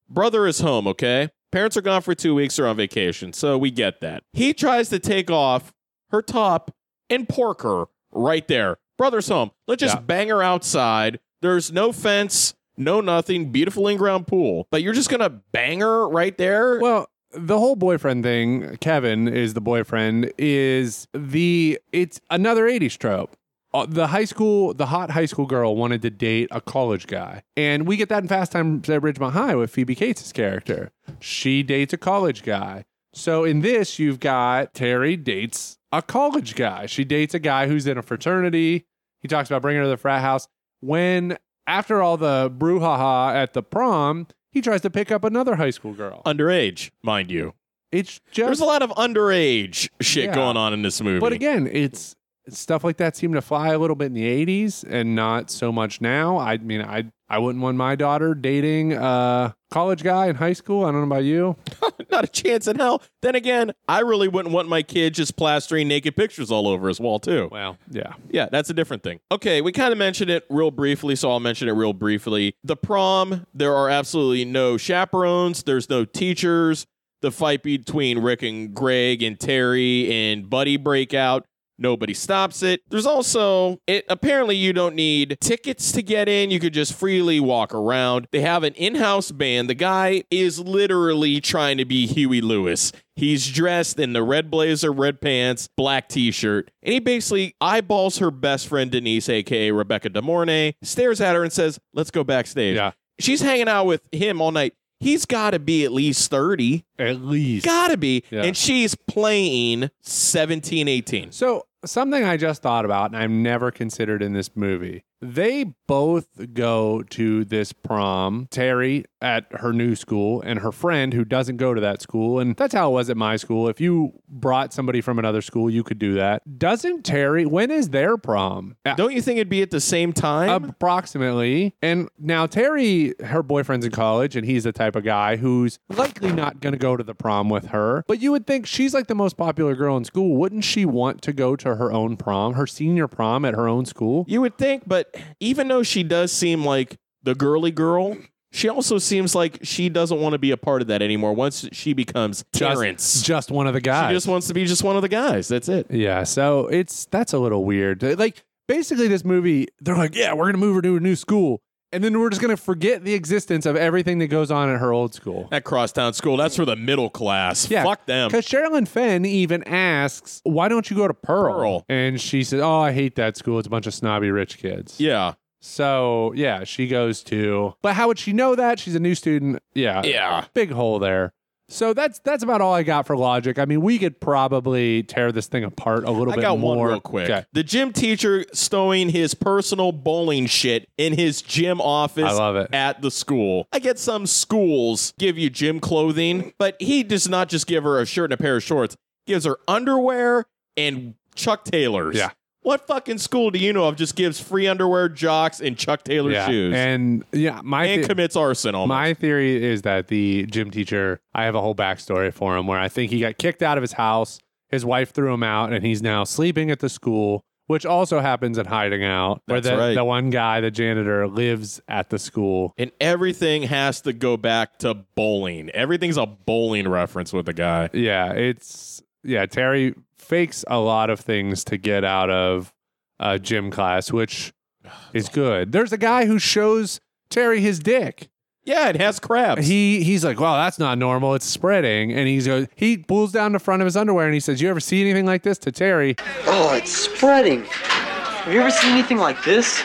S1: Brother is home, okay? Parents are gone for two weeks or on vacation, so we get that. He tries to take off her top and pork her right there. Brother's home. Let's just
S3: Yeah.
S1: bang her outside. There's no fence, no nothing, beautiful in ground pool. But you're just gonna bang her right there?
S3: Well, the whole boyfriend thing, Kevin is the boyfriend, is the it's another 80s trope. Uh, the high school, the hot high school girl wanted to date a college guy. And we get that in Fast Times at Ridgemont High with Phoebe Cates' character. She dates a college guy. So in this, you've got Terry dates a college guy. She dates a guy who's in a fraternity. He talks about bringing her to the frat house. When, after all the brouhaha at the prom, he tries to pick up another high school girl.
S1: Underage, mind you.
S3: It's just
S1: There's a lot of underage shit
S3: Yeah.
S1: going on in this movie.
S3: But again, it's stuff like that seemed to fly a little bit in the 80s and not so much now. I mean, I I wouldn't want my daughter dating a college guy in high school. I don't know about you. [LAUGHS]
S1: not a chance in hell. Then again, I really wouldn't want my kid just plastering naked pictures all over his wall too.
S3: Well, yeah.
S1: Yeah, that's a different thing. Okay, we kind of mentioned it real briefly, so I'll mention it real briefly. The prom, there are absolutely no chaperones, there's no teachers. The fight between Rick and Greg and Terry and Buddy break out. Nobody stops it. There's also it apparently you don't need tickets to get in. You could just freely walk around. They have an in-house band. The guy is literally trying to be Huey Lewis. He's dressed in the red blazer, red pants, black t-shirt, and he basically eyeballs her best friend Denise, aka Rebecca De Mornay, stares at her and says, "Let's go backstage."
S3: Yeah.
S1: She's hanging out with him all night. He's got to be at least 30.
S3: At least.
S1: Got to be.
S3: Yeah.
S1: And she's playing 17, 18.
S3: So, something I just thought about and I've never considered in this movie. They both go to this prom, Terry at her new school, and her friend who doesn't go to that school. And that's how it was at my school. If you brought somebody from another school, you could do that. Doesn't Terry, when is their prom?
S1: Uh, Don't you think it'd be at the same time?
S3: Approximately. And now Terry, her boyfriend's in college, and he's the type of guy who's likely not going to go to the prom with her. But you would think she's like the most popular girl in school. Wouldn't she want to go to her own prom, her senior prom at her own school?
S1: You would think, but even though she does seem like the girly girl, she also seems like she doesn't want to be a part of that anymore once she becomes Terrence.
S3: Just, just one of the guys.
S1: She just wants to be just one of the guys. That's it.
S3: Yeah, so it's that's a little weird. Like basically this movie, they're like, "Yeah, we're going to move her to a new school." And then we're just going to forget the existence of everything that goes on at her old school.
S1: That crosstown school, that's for the middle class.
S3: Yeah,
S1: Fuck them.
S3: Because Sherilyn Fenn even asks, "Why don't you go to Pearl?"
S1: Pearl.
S3: And she says, "Oh, I hate that school. It's a bunch of snobby rich kids."
S1: Yeah.
S3: So yeah, she goes to. But how would she know that? She's a new student. Yeah.
S1: Yeah.
S3: Big hole there. So that's that's about all I got for logic. I mean, we could probably tear this thing apart a little
S1: I
S3: bit
S1: got
S3: more.
S1: one real quick.
S3: Okay.
S1: The gym teacher stowing his personal bowling shit in his gym office
S3: I love it.
S1: at the school. I get some schools give you gym clothing, but he does not just give her a shirt and a pair of shorts. Gives her underwear and Chuck Taylors.
S3: Yeah.
S1: What fucking school do you know of just gives free underwear, jocks, and Chuck Taylor
S3: Yeah.
S1: shoes?
S3: And yeah, my
S1: and
S3: the-
S1: commits arson almost.
S3: My theory is that the gym teacher, I have a whole backstory for him where I think he got kicked out of his house. His wife threw him out, and he's now sleeping at the school, which also happens in hiding out, where
S1: That's
S3: the,
S1: right.
S3: the one guy, the janitor, lives at the school.
S1: and everything has to go back to bowling. Everything's a bowling reference with the guy.
S3: Yeah, it's yeah. Terry fakes a lot of things to get out of a gym class, which [SIGHS] is good. There's a guy who shows Terry his dick.
S1: Yeah, it has crabs.
S3: He he's like, well, that's not normal. It's spreading, and he's goes. He pulls down the front of his underwear and he says, "You ever see anything like this?" To Terry,
S4: Oh, it's spreading. Have you ever seen anything like this?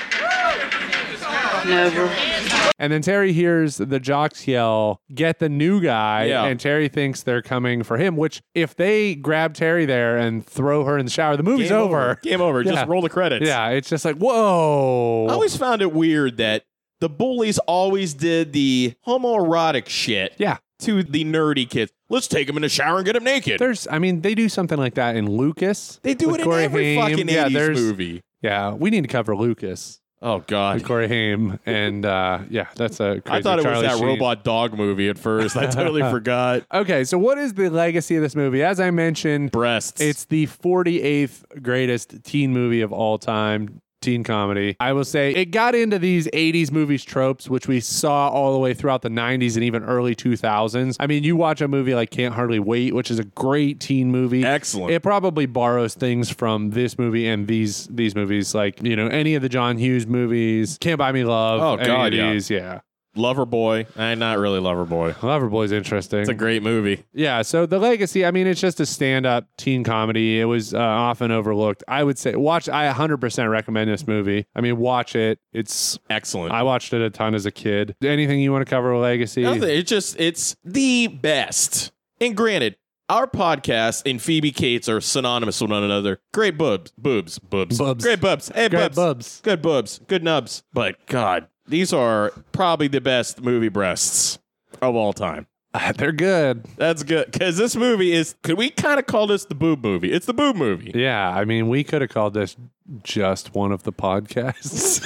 S4: Never.
S3: And then Terry hears the jocks yell, "Get the new guy!"
S1: Yeah.
S3: And Terry thinks they're coming for him. Which, if they grab Terry there and throw her in the shower, the movie's
S1: Game
S3: over.
S1: Game over.
S3: Yeah.
S1: Just roll the credits.
S3: Yeah, it's just like, whoa.
S1: I always found it weird that the bullies always did the homoerotic shit
S3: yeah.
S1: to the nerdy kids. Let's take them in the shower and get them naked.
S3: There's, I mean, they do something like that in Lucas.
S1: they do it in
S3: Corey
S1: every
S3: Haim.
S1: fucking
S3: yeah,
S1: 80s movie.
S3: Yeah, we need to cover Lucas
S1: Oh, God.
S3: with Corey Haim, and uh, yeah, that's a. Crazy
S1: I thought it
S3: Charlie
S1: was that
S3: Sheen.
S1: robot dog movie at first. I totally [LAUGHS] forgot.
S3: Okay, so what is the legacy of this movie? As I mentioned,
S1: Breasts.
S3: it's the 48th greatest teen movie of all time. Teen comedy. I will say it got into these 80s movies tropes, which we saw all the way throughout the 90s and even early 2000s. I mean, you watch a movie like Can't Hardly Wait, which is a great teen movie.
S1: Excellent.
S3: It probably borrows things from this movie and these these movies, like you know any of the John Hughes movies. Can't Buy Me Love.
S1: Oh,
S3: any
S1: God,
S3: of
S1: yeah.
S3: these, yeah.
S1: Loverboy. Eh, not really Lover Loverboy.
S3: Loverboy's interesting.
S1: It's a great movie.
S3: Yeah, so the legacy, I mean, it's just a stand-up teen comedy. It was uh, often overlooked. I would say watch I 100% recommend this movie. I mean, watch it. It's
S1: Excellent.
S3: I watched it a ton as a kid. Anything you want to cover with legacy?
S1: Nothing. It's just it's the best. And granted, our podcast and Phoebe Cates are synonymous with one another. Great boobs, boobs, boobs,
S3: Bubs.
S1: Great boobs. Hey,
S3: Great
S1: boobs.
S3: bubs.
S1: Good boobs. Good nubs. But God, these are probably the best movie breasts of all time. [LAUGHS]
S3: They're good.
S1: That's good because this movie is. Could we kind of call this the boob movie? It's the boob movie.
S3: Yeah, I mean, we could have called this just one of the podcasts.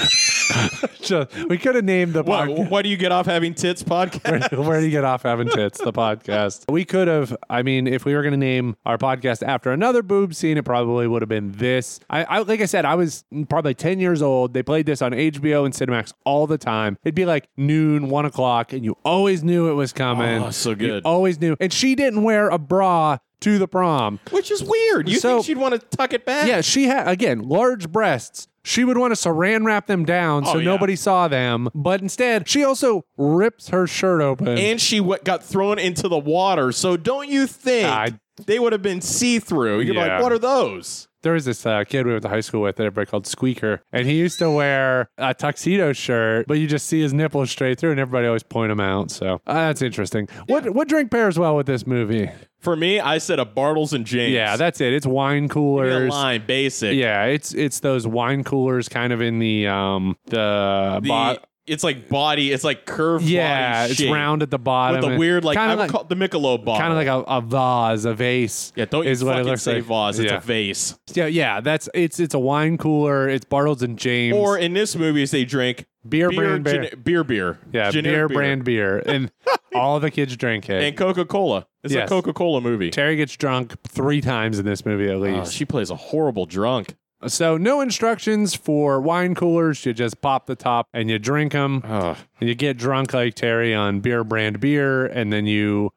S3: [LAUGHS] just, we could have named the
S1: What?
S3: podcast.
S1: What do you get off having tits podcast? [LAUGHS]
S3: Where do you get off having tits? The podcast. We could have. I mean, if we were going to name our podcast after another boob scene, it probably would have been this. I, I like I said, I was probably ten years old. They played this on HBO and Cinemax all the time. It'd be like noon, one o'clock, and you always knew it was coming.
S1: Oh, so
S3: You
S1: good.
S3: always knew. And she didn't wear a bra to the prom.
S1: Which is weird. You
S3: So-
S1: think she'd want to tuck it back?
S3: Yeah, she had again large breasts. She would want to saran wrap them down so
S1: Oh, yeah.
S3: nobody saw them, but instead she also rips her shirt open.
S1: And she w- got thrown into the water. So don't you think
S3: I-
S1: they would have been see through? You're
S3: Yeah.
S1: like, what are those?
S3: There was this uh, kid we went to high school with that everybody called Squeaker, and he used to wear a tuxedo shirt, but you just see his nipples straight through, and everybody always point him out. So uh, that's interesting. What what drink pairs well with this movie?
S1: For me, I said a Bartles and James.
S3: Yeah, that's it. It's wine
S1: Give me a
S3: coolers.
S1: line, basic.
S3: Yeah, it's it's those wine coolers, kind of in the um the,
S1: The,
S3: bo-
S1: it's like body. It's like curved.
S3: yeah, it's
S1: shape
S3: round at the bottom.
S1: with a weird like
S3: kinda
S1: would
S3: like
S1: call it the Michelob bottle.
S3: kind of like a, a vase, a vase.
S1: yeah. Don't you
S3: what it
S1: fucking
S3: looks
S1: say
S3: like.
S1: vase. It's
S3: Yeah.
S1: a vase.
S3: Yeah, yeah, that's it's it's a wine cooler. It's Bartles and James
S1: Or in this movie, they drink
S3: beer,
S1: beer,
S3: brand beer.
S1: gene- beer, beer.
S3: yeah,
S1: Generic
S3: beer, brand beer, and [LAUGHS] all the kids drink it.
S1: and Coca Cola. It's
S3: Yes.
S1: a Coca Cola movie.
S3: Terry gets drunk three times in this movie at
S1: Oh,
S3: least.
S1: she plays a horrible drunk.
S3: So no instructions for wine coolers. You just pop the top and you drink them.
S1: Ugh.
S3: And you get drunk like Terry on beer brand beer, and then you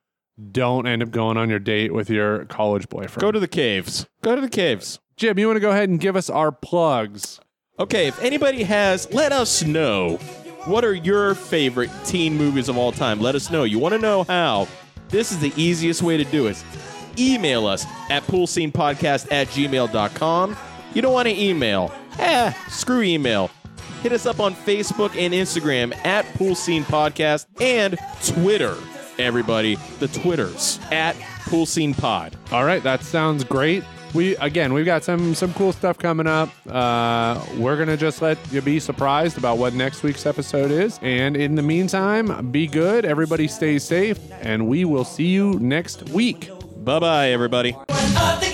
S3: don't end up going on your date with your college boyfriend.
S1: Go to the caves. Go to the caves.
S3: Jim. You want to go ahead and give us our plugs?
S1: Okay, if anybody has, let us know. What are your favorite teen movies of all time? Let us know. You want to know how? This is the easiest way to do it. Email us at poolscenepodcast at gmail.com. You don't want to email? Eh, screw email. Hit us up on Facebook and Instagram at Pool Scene Podcast and Twitter. Everybody, the Twitters at Pool Scene Pod.
S3: All right, that sounds great. We again, we've got some some cool stuff coming up. Uh, we're gonna just let you be surprised about what next week's episode is. And in the meantime, be good. Everybody stay safe, and we will see you next week.
S1: Bye bye, everybody.
S12: One of the